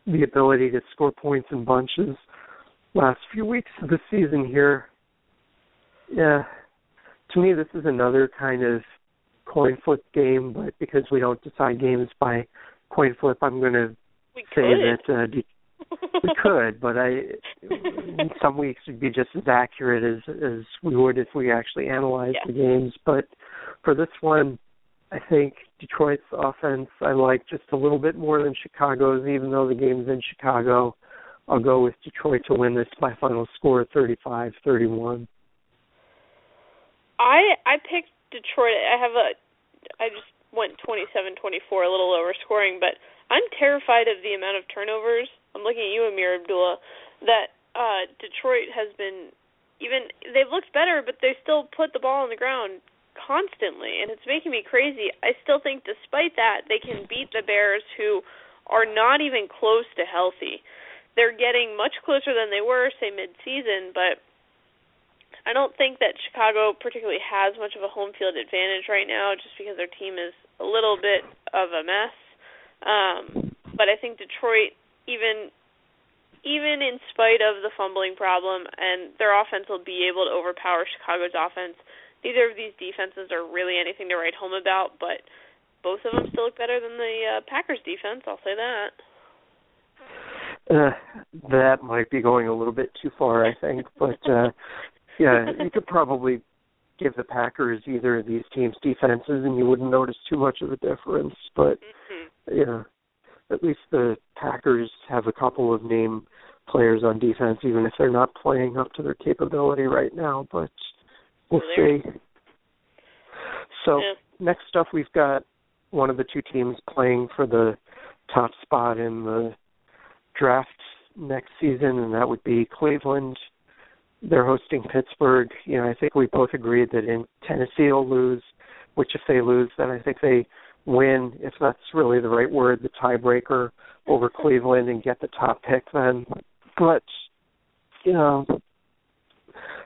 S4: the ability to score points in bunches. Last few weeks of the season here, yeah. To me, this is another kind of coin flip game, but because we don't decide games by coin flip, I'm going to
S5: we
S4: say
S5: could.
S4: that uh, De- we could, but I some weeks would be just as accurate as as we would if we actually analyzed
S5: Yeah.
S4: the games. But for this one, I think Detroit's offense I like just a little bit more than Chicago's, even though the game's in Chicago. I'll go with Detroit to win this by final score 35-31.
S5: I I picked Detroit. I have a I just went 27-24, a little lower scoring, but I'm terrified of the amount of turnovers. I'm looking at you, Ameer Abdullah, that uh Detroit has been even they've looked better, but they still put the ball on the ground constantly, and it's making me crazy. I still think, despite that, they can beat the Bears, who are not even close to healthy. They're getting much closer than they were, say mid-season, but I don't think that Chicago particularly has much of a home field advantage right now, just because their team is a little bit of a mess. Um, but I think Detroit, even even in spite of the fumbling problem, and their offense will be able to overpower Chicago's offense neither of these defenses are really anything to write home about, but both of them still look better than the uh, Packers defense. I'll say that.
S4: Uh, that might be going a little bit too far, I think, but uh, yeah, you could probably give the Packers either of these teams' defenses, and you wouldn't notice too much of a difference. But
S5: mm-hmm.
S4: yeah, at least the Packers have a couple of name players on defense, even if they're not playing up to their capability right now. But We'll see. So
S5: yeah.
S4: next up, we've got one of the two teams playing for the top spot in the draft next season, and that would be Cleveland. They're hosting Pittsburgh. You know, I think we both agreed that in Tennessee will lose, which if they lose, then I think they win, if that's really the right word, the tiebreaker over Cleveland and get the top pick then. But, you know,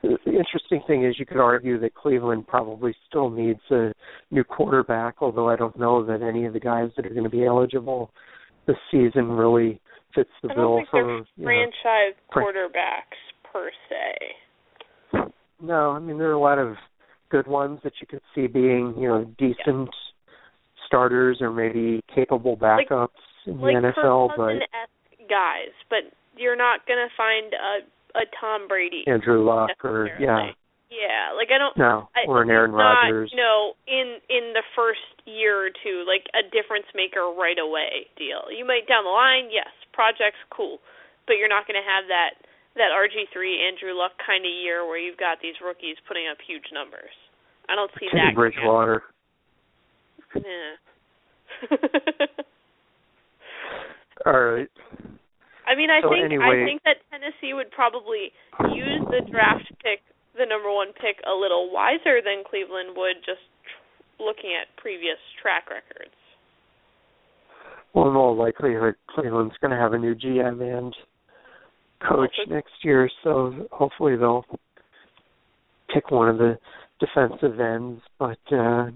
S4: the interesting thing is you could argue that Cleveland probably still needs a new quarterback, although I don't know that any of the guys that are going to be eligible this season really fits the bill for
S5: they're
S4: you
S5: franchise
S4: know,
S5: quarterbacks per se.
S4: No, I mean there are a lot of good ones that you could see being, you know, decent yeah. starters or maybe capable backups
S5: like,
S4: in
S5: like
S4: the NFL, but
S5: guys, but you're not going to find a a Tom Brady.
S4: Andrew Luck or yeah.
S5: Yeah, like I don't
S4: no,
S5: I,
S4: or an Aaron Rodgers.
S5: You know, in in the first year or two, like a difference maker right away deal. You might down the line, yes, projects cool, but you're not going to have that that RG three Andrew Luck kind of year where you've got these rookies putting up huge numbers. I don't see
S4: Teddy
S5: that.
S4: Bridgewater.
S5: Yeah.
S4: All right.
S5: I mean, I
S4: so
S5: think
S4: anyway,
S5: I think that Tennessee would probably use the draft pick, the number one pick, a little wiser than Cleveland would, just tr- looking at previous track records.
S4: Well, in all likelihood, Cleveland's going to have a new GM and coach next year, so hopefully they'll pick one of the defensive ends, but uh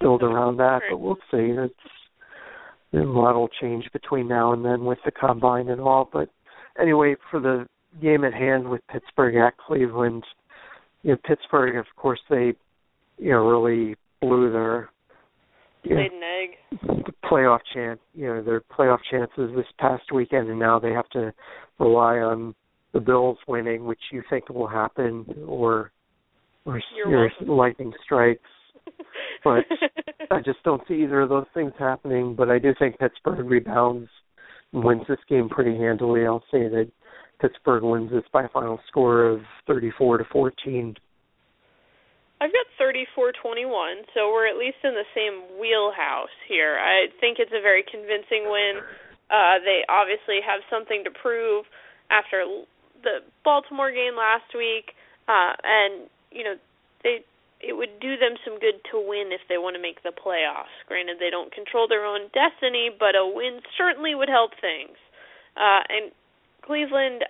S4: build around that. But we'll see. It's a lot will change between now and then with the combine and all. But anyway, for the game at hand with Pittsburgh at Cleveland, you know, Pittsburgh, of course, they you know really blew their know,
S5: laid an egg
S4: playoff chance. You know, their playoff chances this past weekend, and now they have to rely on the Bills winning, which you think will happen, or or
S5: You're
S4: lightning strikes but I just don't see either of those things happening. But I do think Pittsburgh rebounds and wins this game pretty handily. I'll say that Pittsburgh wins this by a final score of 34 to 14.
S5: I've got 34-21, so we're at least in the same wheelhouse here. I think it's a very convincing win. Uh they obviously have something to prove after the Baltimore game last week. Uh and you know, they it would do them some good to win if they want to make the playoffs. Granted, they don't control their own destiny, but a win certainly would help things. Uh, and Cleveland,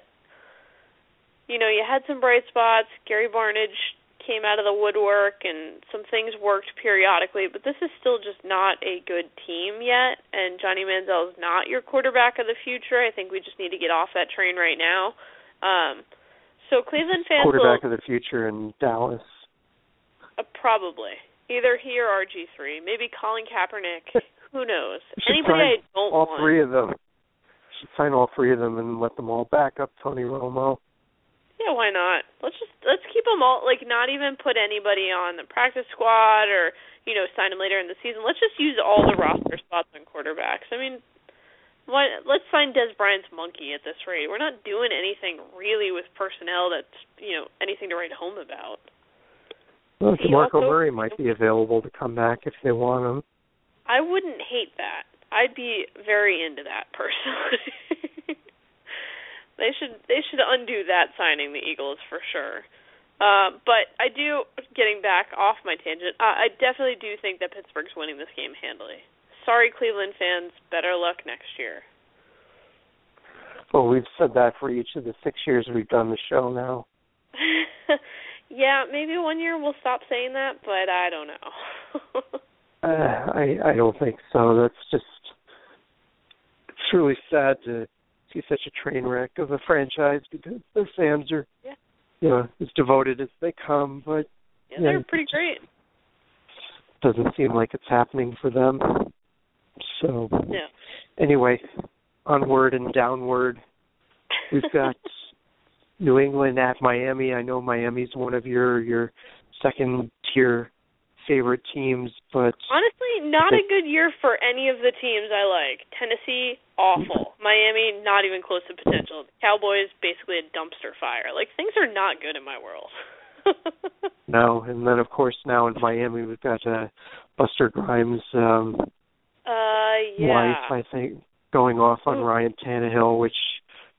S5: you know, you had some bright spots. Gary Barnidge came out of the woodwork, and some things worked periodically, but this is still just not a good team yet. And Johnny Manziel is not your quarterback of the future. I think we just need to get off that train right now. Um, so Cleveland fans
S4: quarterback
S5: will,
S4: of the future in Dallas.
S5: Uh, probably. Either he or RG3. Maybe Colin Kaepernick. Who knows? Anybody I don't
S4: all
S5: want.
S4: three of them. Should sign all three of them and let them all back up Tony Romo.
S5: Yeah, why not? Let's just let's keep them all like not even put anybody on the practice squad or you know sign them later in the season. Let's just use all the roster spots on quarterbacks. I mean, why? Let's sign Dez Bryant's monkey at this rate. We're not doing anything really with personnel that's you know anything to write home about.
S4: Well, DeMarco
S5: also-
S4: Murray might be available to come back if they want him.
S5: I wouldn't hate that. I'd be very into that personally. they should they should undo that signing the Eagles for sure. Uh, but I do getting back off my tangent. Uh, I definitely do think that Pittsburgh's winning this game handily. Sorry, Cleveland fans. Better luck next year.
S4: Well, we've said that for each of the six years we've done the show now.
S5: yeah, maybe one year we'll stop saying that, but I don't know.
S4: Uh, I I don't think so. That's just it's really sad to see such a train wreck of a franchise because their fans are
S5: Yeah.
S4: you know as devoted as they come, but
S5: yeah, they're pretty great.
S4: doesn't seem like it's happening for them. So
S5: Yeah.
S4: anyway, onward and downward. We've got New England at Miami. I know Miami's one of your your second tier favorite teams, but
S5: Honestly, not a good year for any of the teams I like. Tennessee, awful. Miami, not even close to potential. Cowboys, basically a dumpster fire. Like things are not good in my world.
S4: no. And then of course now in Miami we've got uh, Buster Grimes' um,
S5: uh, yeah.
S4: wife, I think, going off on
S5: Ooh.
S4: Ryan Tannehill, which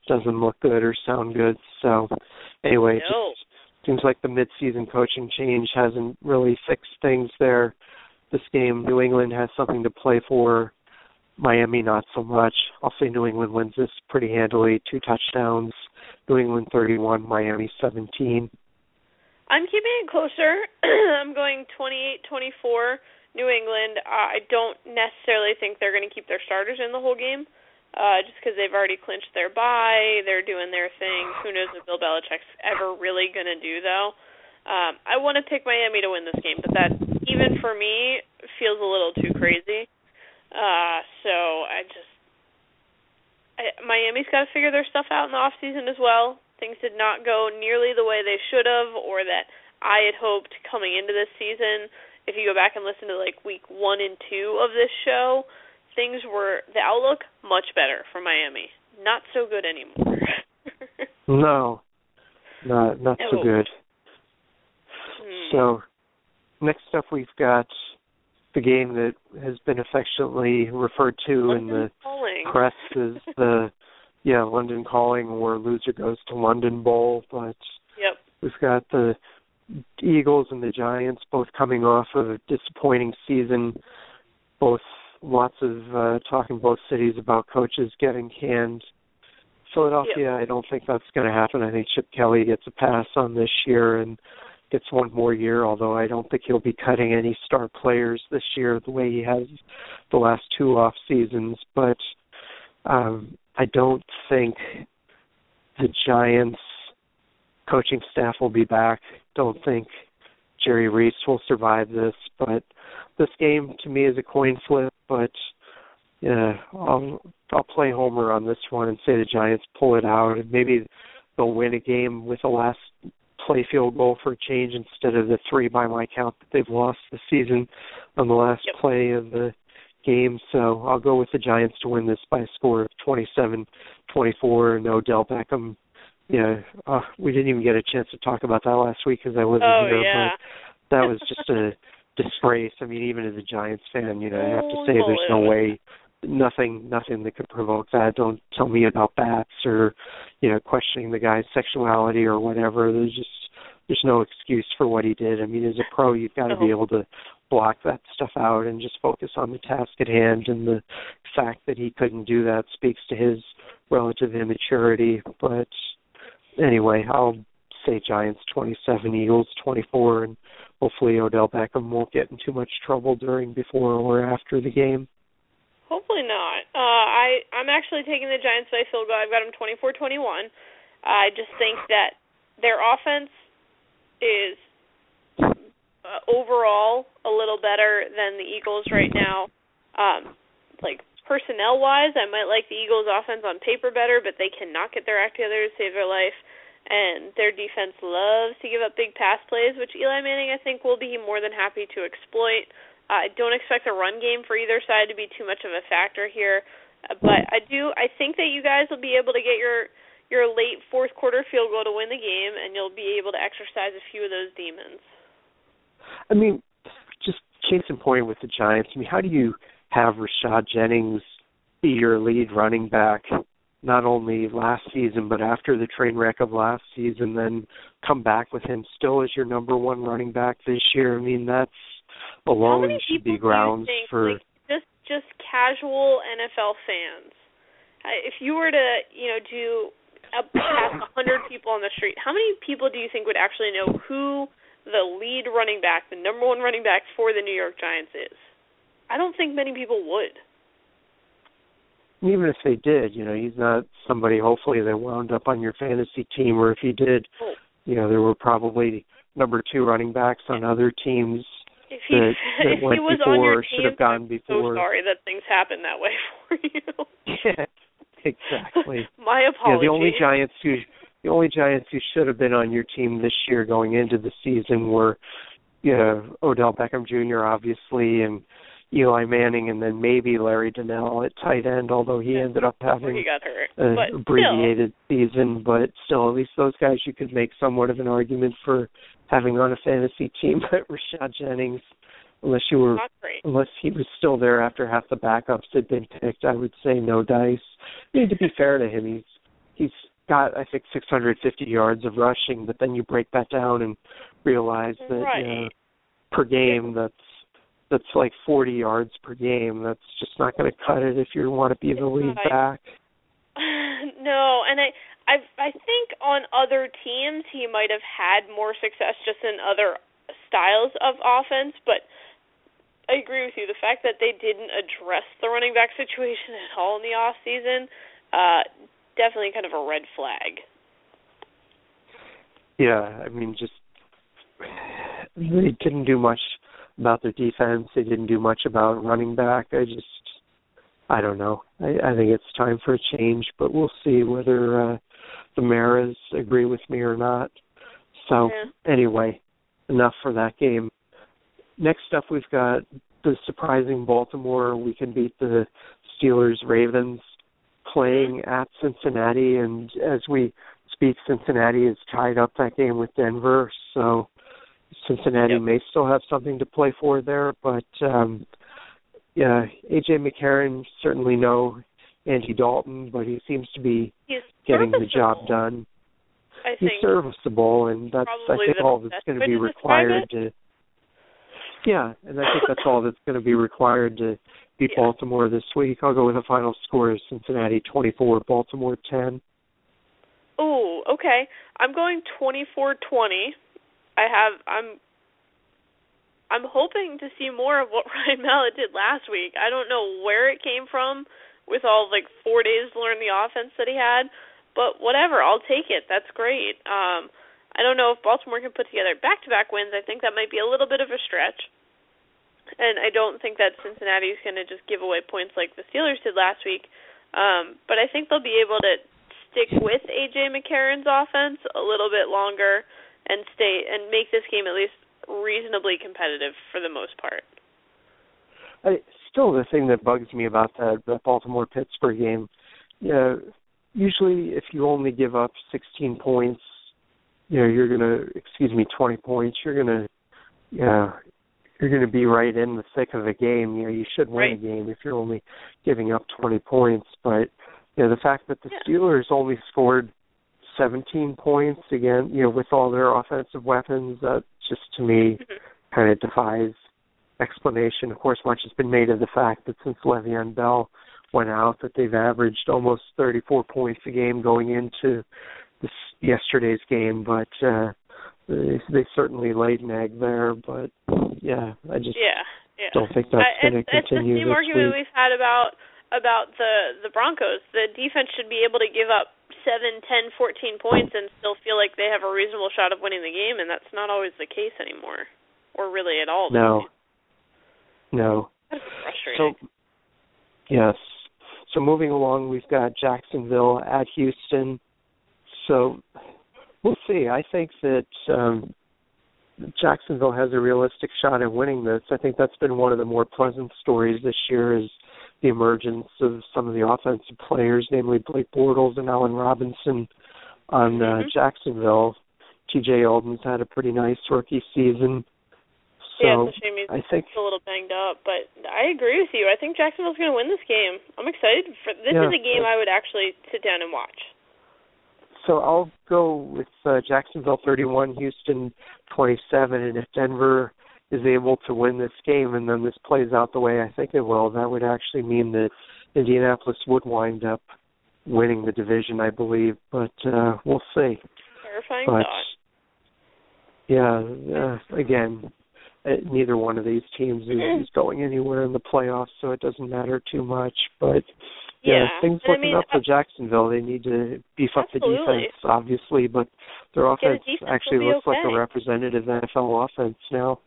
S4: doesn't look good or sound good. So anyway,
S5: No.
S4: just seems like the mid-season coaching change hasn't really fixed things there. This game, New England has something to play for. Miami, not so much. I'll say New England wins this pretty handily, two touchdowns. New England 31, Miami 17.
S5: I'm keeping it closer. I'm going 28-24 New England. Uh, I don't necessarily think they're going to keep their starters in the whole game. Uh, just because they've already clinched their bye, they're doing their thing. Who knows what Bill Belichick's ever really going to do, though. Um, I want to pick Miami to win this game, but that even for me feels a little too crazy. Uh, so I just I, Miami's got to figure their stuff out in the off season as well. Things did not go nearly the way they should have, or that I had hoped coming into this season. If you go back and listen to like week one and two of this show, things were the outlook much better for Miami. Not so good anymore.
S4: No, not not so good.
S5: Hmm.
S4: So next up we've got the game that has been affectionately referred to in the
S5: calling.
S4: press as the yeah London Calling or loser goes to London Bowl, but
S5: Yep.
S4: we've got the Eagles and the Giants both coming off of a disappointing season. Both lots of uh, talk in both cities about coaches getting canned. Philadelphia, I don't think that's going to happen. I think Chip Kelly gets a pass on this year and gets one more year. Although I don't think he'll be cutting any star players this year the way he has the last two off seasons. But um, I don't think the Giants coaching staff will be back. Don't think Jerry Reese will survive this. But this game to me is a coin flip. But yeah, I'll I'll play Homer on this one and say the Giants pull it out and maybe they'll win a game with a last play field goal for a change instead of the three by my count that they've lost this season on the last
S5: Yep.
S4: play of the game. So I'll go with the Giants to win this by a score of 27-24 and Odell Beckham. Yeah, uh, we didn't even get a chance to talk about that last week because I wasn't
S5: Oh
S4: here.
S5: yeah.
S4: But that was just a disgrace. I mean, even as a Giants fan, you know, I have to say there's no way nothing nothing that could provoke that. Don't tell me about bats or, you know, questioning the guy's sexuality or whatever. There's just there's no excuse for what he did. I mean, as a pro you've got to be able to block that stuff out and just focus on the task at hand and the fact that he couldn't do that speaks to his relative immaturity. But anyway, I'll say Giants 27, Eagles 24, and hopefully Odell Beckham won't get in too much trouble during, before, or after the game.
S5: Hopefully not. Uh, I I'm actually taking the Giants by field goal. I've got them 24-21. I just think that their offense is uh, overall a little better than the Eagles right now. Um, like personnel wise, I might like the Eagles' offense on paper better, but they cannot get their act together to save their life. And their defense loves to give up big pass plays, which Eli Manning I think will be more than happy to exploit. I don't expect a run game for either side to be too much of a factor here, uh, but I do I think that you guys will be able to get your your late fourth quarter field goal to win the game, and you'll be able to exercise a few of those demons.
S4: I mean, just case in point with the Giants. I mean, how do you have Rashad Jennings be your lead running back not only last season but after the train wreck of last season, then come back with him still as your number one running back this year? I mean, that's alone should be grounds
S5: think,
S4: for
S5: like, just just casual NFL fans. If you were to, you know, do ask a hundred people on the street, how many people do you think would actually know who the lead running back, the number one running back for the New York Giants is? I don't think many people would.
S4: Even if they did, you know, he's not somebody hopefully that wound up on your fantasy team or if he did, you know, there were probably number two running backs on other teams
S5: if he
S4: that, that
S5: if
S4: went
S5: he was
S4: before
S5: on your
S4: should
S5: team,
S4: have gone
S5: I'm
S4: before.
S5: so sorry that things happen that way for you.
S4: Yeah, exactly.
S5: My apologies.
S4: Yeah, the only Giants who the only Giants who should have been on your team this year going into the season were you know, Odell Beckham Jr. obviously and Eli Manning and then maybe Larry Donnell at tight end, although he ended up having
S5: he got hurt.
S4: an
S5: but
S4: abbreviated season, but still at least those guys you could make somewhat of an argument for having on a fantasy team. But Rashad Jennings, unless you
S5: still,
S4: were unless he was still there after half the backups had been picked, I would say no dice. I mean, to be fair to him, he's he's got I think 650 yards of rushing, but then you break that down and realize that
S5: Right.
S4: you know, per game that's that's like 40 yards per game. That's just not going to cut it if you want to be the lead back.
S5: no, and I I I think on other teams he might have had more success just in other styles of offense, but I agree with you. The fact that they didn't address the running back situation at all in the off season, uh, definitely kind of a red flag.
S4: Yeah, I mean, just they didn't do much about their defense. They didn't do much about running back. I just, I don't know. I, I think it's time for a change, but we'll see whether uh, the Maras agree with me or not. So
S5: Yeah.
S4: anyway, enough for that game. Next up, we've got the surprising Baltimore. We can beat the Steelers Ravens playing at Cincinnati, and as we speak, Cincinnati has tied up that game with Denver. So Cincinnati
S5: Yep.
S4: may still have something to play for there, but um yeah, AJ McCarron certainly no Andy Dalton, but he seems to be
S5: He's
S4: getting the job done.
S5: I
S4: He's
S5: think.
S4: serviceable, and that's I think all that's going to be required to. Yeah, and I think that's all that's going to be required to beat
S5: Yeah.
S4: Baltimore this week. I'll go with a final score of Cincinnati 24, Baltimore 10.
S5: Oh, okay. I'm going 24-20. I have I'm I'm hoping to see more of what Ryan Mallett did last week. I don't know where it came from with all like 4 days to learn the offense that he had, but whatever, I'll take it. That's great. Um I don't know if Baltimore can put together back-to-back wins. I think that might be a little bit of a stretch. And I don't think that Cincinnati is going to just give away points like the Steelers did last week. Um, but I think they'll be able to stick with AJ McCarron's offense a little bit longer and stay and make this game at least reasonably competitive for the most part.
S4: I, still, the thing that bugs me about that, that Baltimore Pittsburgh game, you know, usually if you only give up 16 points, you know, you're gonna, excuse me, 20 points, you're gonna, you know, you're gonna be right in the thick of the game. You know, you should win
S5: Right.
S4: a game if you're only giving up 20 points. But you know, the fact that the
S5: Yeah.
S4: Steelers only scored 17 points again, you know, with all their offensive weapons, that just to me
S5: Mhm.
S4: kind of defies explanation. Of course, much has been made of the fact that since Le'Veon Bell went out, that they've averaged almost 34 points a game going into this yesterday's game. But uh, they, they certainly laid an egg there. But yeah, I just
S5: Yeah, yeah.
S4: don't think that's going to
S5: it's, it's the same argument
S4: week.
S5: we've had about about the the Broncos. The defense should be able to give up seven, ten, fourteen points and still feel like they have a reasonable shot of winning the game, and that's not always the case anymore, or really at all.
S4: No, no.
S5: That's frustrating.
S4: So yes. So moving along, we've got Jacksonville at Houston. So we'll see. I think that um, Jacksonville has a realistic shot at winning this. I think that's been one of the more pleasant stories this year is the emergence of some of the offensive players, namely Blake Bortles and Allen Robinson on uh,
S5: Mhm.
S4: Jacksonville. TJ Yeldon's had a pretty nice rookie season. So
S5: yeah, it's a shame he's
S4: I think
S5: a little banged up, but I agree with you. I think Jacksonville's going to win this game. I'm excited for this.
S4: Yeah.
S5: is a game I would actually sit down and watch.
S4: so I'll go with uh, Jacksonville 31, Houston 27, and if Denver is able to win this game and then this plays out the way I think it will, that would actually mean that Indianapolis would wind up winning the division, I believe. But uh, we'll see.
S5: Terrifying
S4: But
S5: thought.
S4: yeah, uh, again, uh, neither one of these teams is, is going anywhere in the playoffs, so it doesn't matter too much. But yeah,
S5: Yeah,
S4: things
S5: and I
S4: looking
S5: mean,
S4: up for Jacksonville. They need to beef up the defense, obviously, but their offense actually looks like a representative NFL offense now.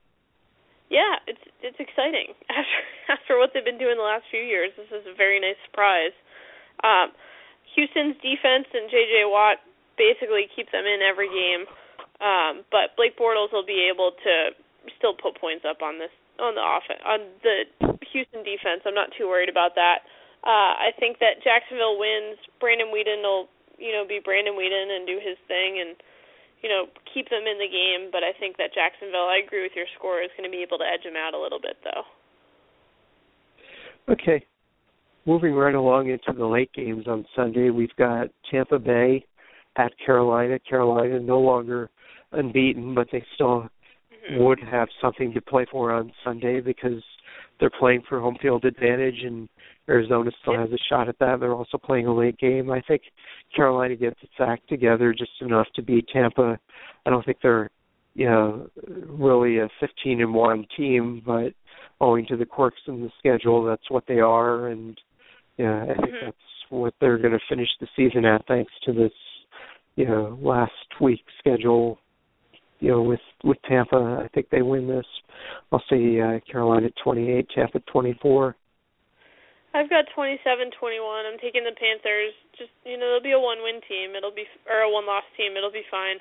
S5: Yeah, it's it's exciting. After after what they've been doing the last few years, this is a very nice surprise. Um, Houston's defense and J.J. Watt basically keep them in every game, um, but Blake Bortles will be able to still put points up on this on the offense on the Houston defense. I'm not too worried about that. Uh, I think that Jacksonville wins. Brandon Weeden will you know be Brandon Weeden and do his thing and you know, keep them in the game, but I think that Jacksonville, I agree with your score, is going to be able to edge them out a little bit, though.
S4: Okay. Moving right along into the late games on Sunday, we've got Tampa Bay at Carolina. Carolina no longer unbeaten, but they still
S5: Mm-hmm.
S4: would have something to play for on Sunday because they're playing for home field advantage and Arizona still has a shot at that. They're also playing a late game. I think Carolina gets its act together just enough to beat Tampa. I don't think they're you know really a 15 and 1 team, but owing to the quirks in the schedule, that's what they are and yeah, I think
S5: Mhm.
S4: that's what they're going to finish the season at thanks to this you know last week schedule you know, with with Tampa, I think they win this. I'll say uh, Carolina 28, Tampa 24.
S5: I've got 27-21. I'm taking the Panthers. Just you know, they'll be a one-win team. It'll be or a one-loss team. It'll be fine.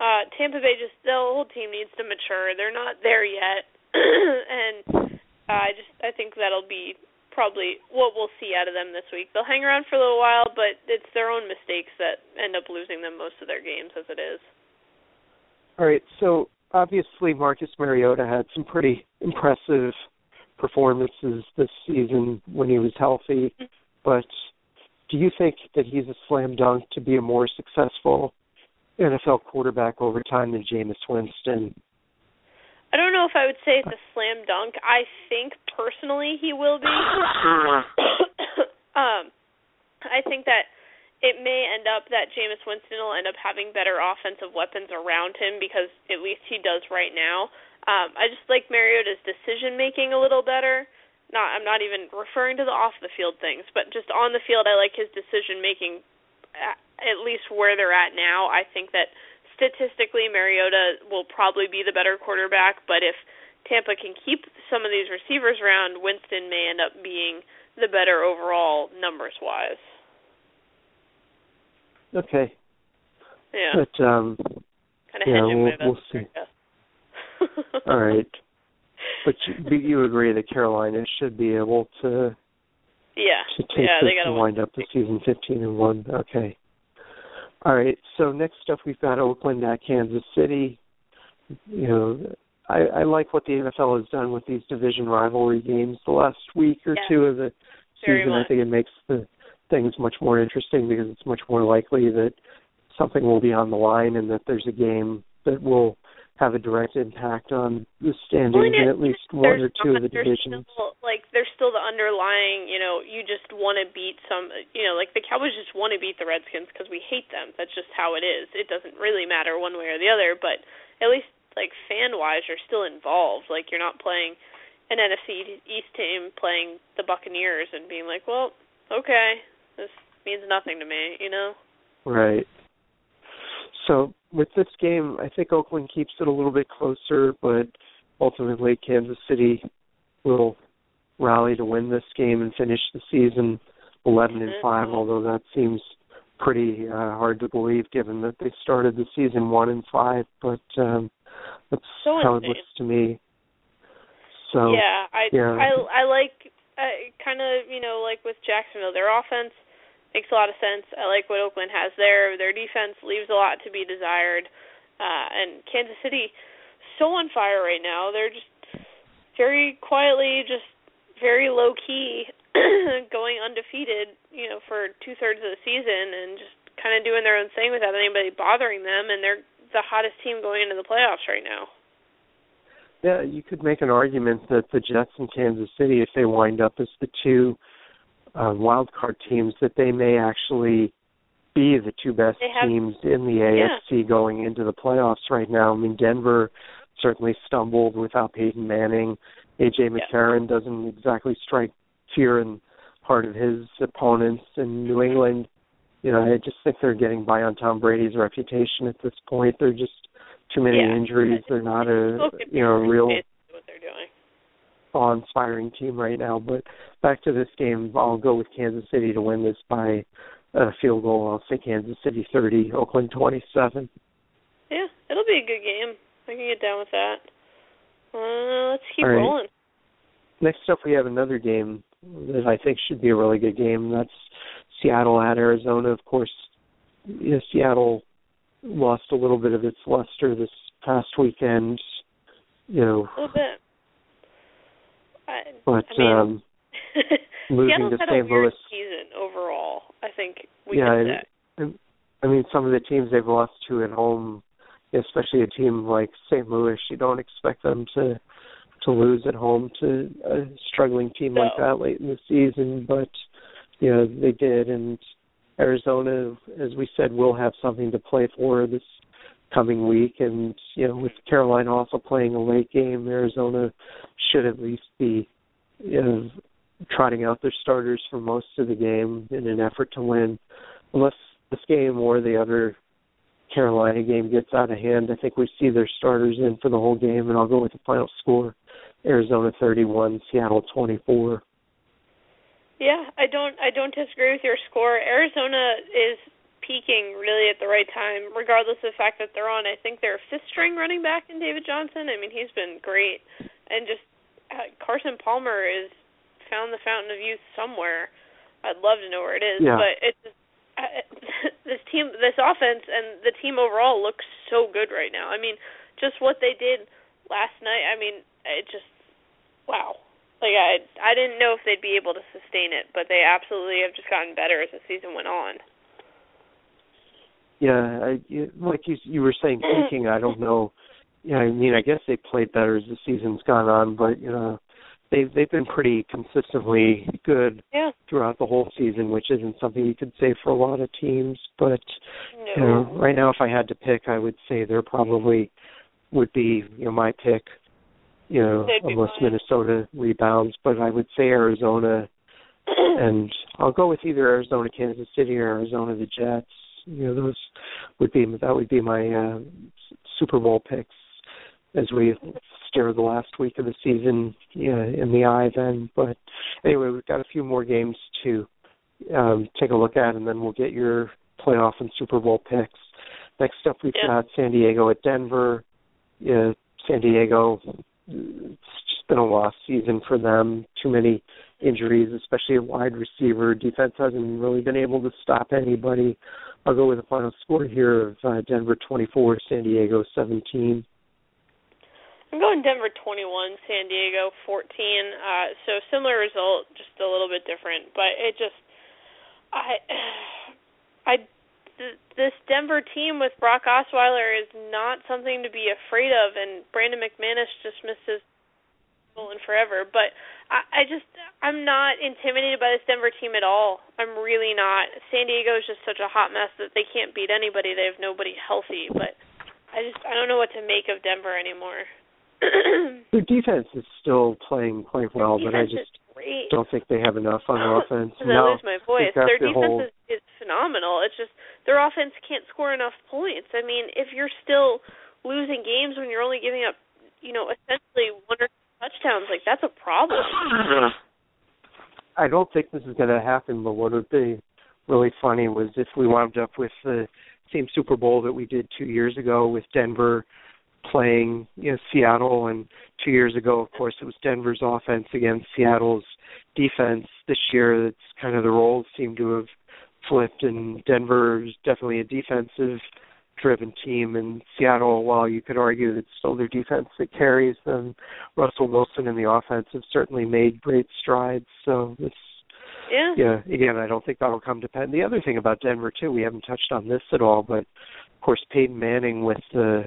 S5: Uh Tampa Bay just the whole team needs to mature. They're not there yet, and uh, I just I think that'll be probably what we'll see out of them this week. They'll hang around for a little while, but it's their own mistakes that end up losing them most of their games as it is.
S4: All right, so obviously Marcus Mariota had some pretty impressive performances this season when he was healthy, but do you think that he's a slam dunk to be a more successful NFL quarterback over time than Jameis Winston?
S5: I don't know if I would say it's a slam dunk. I think personally he will be. um, I think that it may end up that Jameis Winston will end up having better offensive weapons around him because at least he does right now. Um, I just like Mariota's decision making a little better. Not I'm not even referring to the off the field things, but just on the field I like his decision making at least where they're at now. I think that statistically Mariota will probably be the better quarterback, but if Tampa can keep some of these receivers around, Winston may end up being the better overall numbers wise.
S4: Okay,
S5: Yeah.
S4: but um,
S5: kind of
S4: yeah, we'll- we'll see.
S5: there, I guess.
S4: all right. But you, but you agree that Carolina should be able to
S5: Yeah.
S4: to take
S5: yeah,
S4: this and wind up the season 15 and 1. Okay. All right. So next up, we've got Oakland at Kansas City. You know, I, I like what the NFL has done with these division rivalry games the last week or
S5: Yeah.
S4: two of the
S5: Very
S4: season. I think it makes the things much more interesting because it's much more likely that something will be on the line and that there's a game that will have a direct impact on the standings
S5: Well,
S4: in at least one or two of the divisions.
S5: Still, like there's still the underlying, you know, you just want to beat some, you know, like the Cowboys just want to beat the Redskins because we hate them. That's just how it is. It doesn't really matter one way or the other, but at least like fan wise, you're still involved. Like you're not playing an NFC East team playing the Buccaneers and being like, well, okay, this means nothing to me, you know.
S4: Right. So with this game, I think Oakland keeps it a little bit closer, but ultimately Kansas City will rally to win this game and finish the season 11 and 5,
S5: Mhm.
S4: although that seems pretty uh, hard to believe given that they started the season one and five. But um, that's
S5: So
S4: how it looks to me. So
S5: yeah, I
S4: yeah.
S5: I I like uh, kind of you know like with Jacksonville, their offense makes a lot of sense. I like what Oakland has there. Their defense leaves a lot to be desired, uh, and Kansas City so on fire right now. They're just very quietly, just very low key, going undefeated. You know, for two thirds of the season, and just kind of doing their own thing without anybody bothering them. And they're the hottest team going into the playoffs right now.
S4: Yeah, you could make an argument that the Jets and Kansas City, if they wind up as the two uh, wild card teams, that they may actually be the two best
S5: have-
S4: teams in the AFC going into the playoffs right now. I mean, Denver certainly stumbled without Peyton Manning. AJ McCarron doesn't exactly strike fear in heart of his opponents in New England. You know, I just think they're getting by on Tom Brady's reputation at this point. They're just too many
S5: Yeah.
S4: injuries. They're not a you know a real
S5: basically what they're doing.
S4: Awe-inspiring team right now. But back to this game, I'll go with Kansas City to win this by a field goal. I'll say Kansas City 30, Oakland 27.
S5: Yeah, it'll be a good game. I can get down with that. Uh, let's keep
S4: right.
S5: rolling.
S4: Next up, we have another game that I think should be a really good game. That's Seattle at Arizona. Of course, you know, Seattle lost a little bit of its luster this past weekend. You know,
S5: A little bit. I,
S4: but
S5: I mean,
S4: um, losing to St. Louis
S5: season overall. I think we
S4: Yeah,
S5: can
S4: it-
S5: say.
S4: I mean, some of the teams they've lost to at home, especially a team like St. Louis, you don't expect them to to lose at home to a struggling team like that late in the season. But you know they did, and Arizona, as we said, will have something to play for this coming week. And you know, with Carolina also playing a late game, Arizona should at least be you know trotting out their starters for most of the game in an effort to win. Unless this game or the other Carolina game gets out of hand, I think we see their starters in for the whole game, and I'll go with the final score: Arizona 31, Seattle 24.
S5: Yeah, I don't I don't disagree with your score. Arizona is peaking really at the right time, regardless of the fact that they're on. I think they're fifth string running back in David Johnson. I mean, he's been great, and just uh, Carson Palmer is found the fountain of youth somewhere. I'd love to know where it is,
S4: Yeah.
S5: but it's just, uh, this team, this offense, and the team overall looks so good right now. I mean, just what they did last night. I mean, it just wow. Like I, I didn't know if they'd be able to sustain it, but they absolutely have just gotten better as the season went on.
S4: Yeah, I, you- like you you were saying, thinking. I don't know. Yeah, I mean, I guess they played better as the season's gone on, but you know, they've they've been pretty consistently good
S5: Yeah.
S4: throughout the whole season, which isn't something you could say for a lot of teams. But
S5: No.
S4: you know, right now, if I had to pick, I would say they're probably would be you know my pick. You know, unless
S5: mine.
S4: Minnesota rebounds, but I would say Arizona, and I'll go with either Arizona, Kansas City, or Arizona, the Jets. You know, those would be that would be my uh, Super Bowl picks as we stare the last week of the season you know, in the eye. Then, but anyway, we've got a few more games to um, take a look at, and then we'll get your playoff and Super Bowl picks. Next up, we've
S5: Yeah.
S4: got San Diego at Denver. Yeah, San Diego. It's just been a lost season for them. Too many injuries, especially at wide receiver. Defense hasn't really been able to stop anybody. I'll go with the final score here of uh, Denver 24, San Diego 17.
S5: I'm going Denver 21, San Diego 14. Uh, so similar result, just a little bit different. But it just, I, I, th- this Denver team with Brock Osweiler is not something to be afraid of, and Brandon McManus just goal in forever. But I, I just, I'm not intimidated by this Denver team at all. I'm really not. San Diego is just such a hot mess that they can't beat anybody. They have nobody healthy. But I just, I don't know what to make of Denver anymore.
S4: Their defense is still playing quite well, but I just don't think they have enough on offense.
S5: I
S4: No,
S5: lose my voice. Their defense
S4: whole-
S5: is, is phenomenal. It's just their offense can't score enough points. I mean, if you're still losing games when you're only giving up, you know, essentially one or two touchdowns, like that's a problem.
S4: I don't think this is going to happen, but what would be really funny was if we wound up with the same Super Bowl that we did two years ago with Denver playing you know, Seattle, and two years ago, of course, it was Denver's offense against Seattle's defense. This year, it's kind of the roles seem to have flipped, and Denver's definitely a defensive driven team and Seattle while you could argue it's still their defense that carries them Russell Wilson and the offense have certainly made great strides so it's
S5: yeah.
S4: Yeah. Again, I don't think that'll come to pass. The other thing about Denver too, we haven't touched on this at all, but of course Peyton Manning with the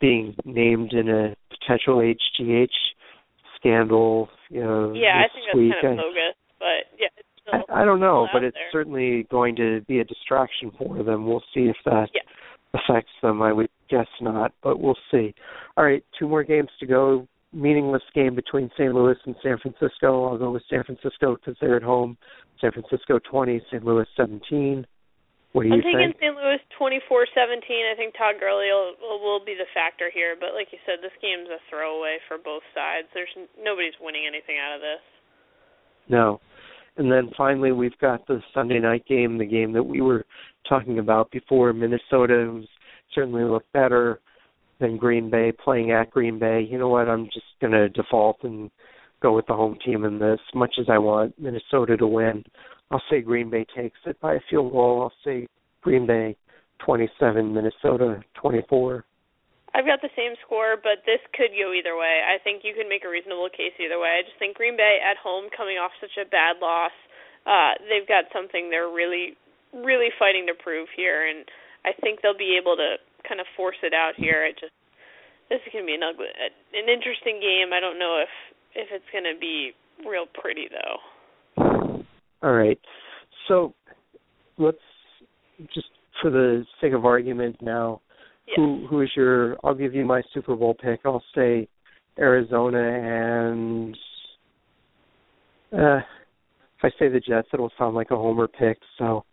S4: being named in a potential HGH scandal, you know,
S5: Yeah, I think that's kind of bogus, but yeah,
S4: I, I don't know, but it's
S5: there.
S4: certainly going to be a distraction for them. We'll see if that
S5: Yeah.
S4: Affects them. I would guess not, but we'll see. All right, two more games to go. Meaningless game between St. Louis and San Francisco. I'll go with San Francisco because they're at home. San Francisco 20, St. Louis 17. What do you think?
S5: I'm taking
S4: think?
S5: St. Louis 24-17. I think Todd Gurley will, will will be the factor here, but like you said, this game's a throwaway for both sides. There's nobody's winning anything out of this.
S4: No. And then finally, we've got the Sunday night game, the game that we were talking about before. Minnesota who's certainly looked better than Green Bay playing at Green Bay. You know what? I'm just going to default and go with the home team in this. Much as I want Minnesota to win, I'll say Green Bay takes it by a field goal. I'll say Green Bay 27, Minnesota 24.
S5: I've got the same score, but this could go either way. I think you could make a reasonable case either way. I just think Green Bay at home coming off such a bad loss, uh, they've got something they're really, really fighting to prove here, and I think they'll be able to kind of force it out here. It just this is gonna be an ugly, an interesting game. I don't know if if it's gonna be real pretty though.
S4: All right. So let's just for the sake of argument now, who who is your I'll give you my Super Bowl pick. I'll say Arizona and uh if I say the Jets it'll sound like a homer pick. So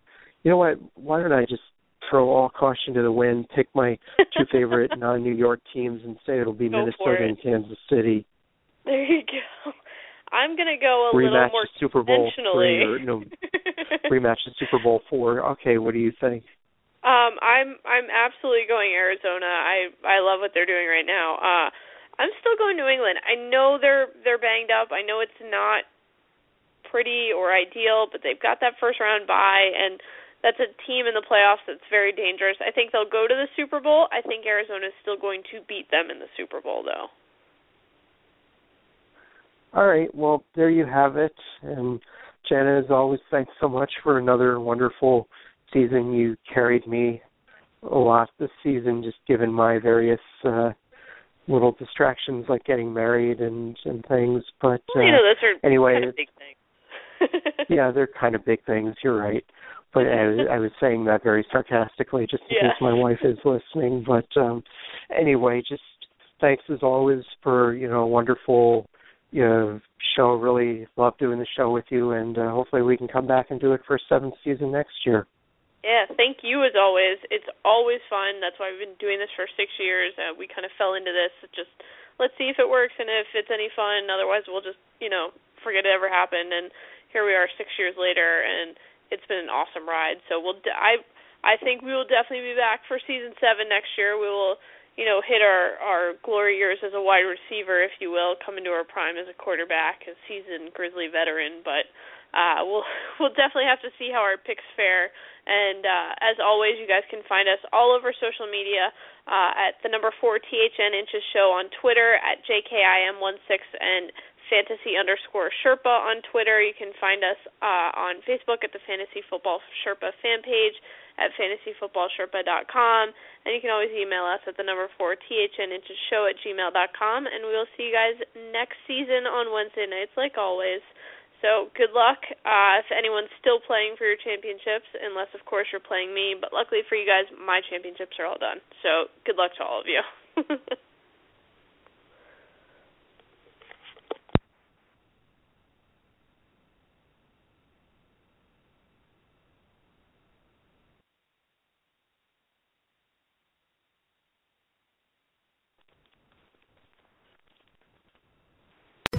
S4: you know what? Why don't I just throw all caution to the wind, pick my two favorite non New York teams and say it'll be
S5: Go
S4: Minnesota
S5: it.
S4: and Kansas City.
S5: There you go. I'm gonna go a
S4: Rematch
S5: little more
S4: Super Bowl three or no rematch the Super Bowl four. Okay, what do you think?
S5: Um, I'm I'm absolutely going Arizona. I I love what they're doing right now. Uh I'm still going New England. I know they're they're banged up. I know it's not pretty or ideal, but they've got that first round bye and that's a team in the playoffs that's very dangerous. I think they'll go to the Super Bowl. I think Arizona is still going to beat them in the Super Bowl though.
S4: All right, well there you have it. And Jana, as always, thanks so much for another wonderful season. You carried me a lot this season, just given my various uh little distractions like getting married and and things. But uh,
S5: Well, you know, those are
S4: anyway,
S5: kind of big things.
S4: yeah, they're kind of big things. You're right. But I, was- I was saying that very sarcastically, just in
S5: Yeah.
S4: case my wife is listening. But um anyway, just thanks as always for you know a wonderful you know show. Really love doing the show with you, and uh, hopefully we can come back and do it for a seventh season next year.
S5: Yeah, thank you as always. It's always fun. That's why we've been doing this for six years. Uh, we kind of fell into this. Just let's see if it works and if it's any fun. Otherwise, we'll just you know forget it ever happened. And here we are, six years later, and it's been an awesome ride. So we'll. I I think we will definitely be back for season seven next year. We will. You know, hit our our glory years as a wide receiver, if you will, come into our prime as a quarterback, a seasoned Grizzly veteran. But uh, we'll we'll definitely have to see how our picks fare. And uh, as always, you guys can find us all over social media uh, at the number four THN Inches Show on Twitter, at JKIM16 and fantasy underscore Sherpa on Twitter. You can find us uh, on Facebook at the Fantasy Football Sherpa fan page at fantasyfootballsherpa.com. And you can always email us at the number four THN Inches Show at gmail.com. And we'll see you guys next season on Wednesday nights, like always. So good luck uh, if anyone's still playing for your championships, unless of course you're playing me. But luckily for you guys, my championships are all done. So good luck to all of you.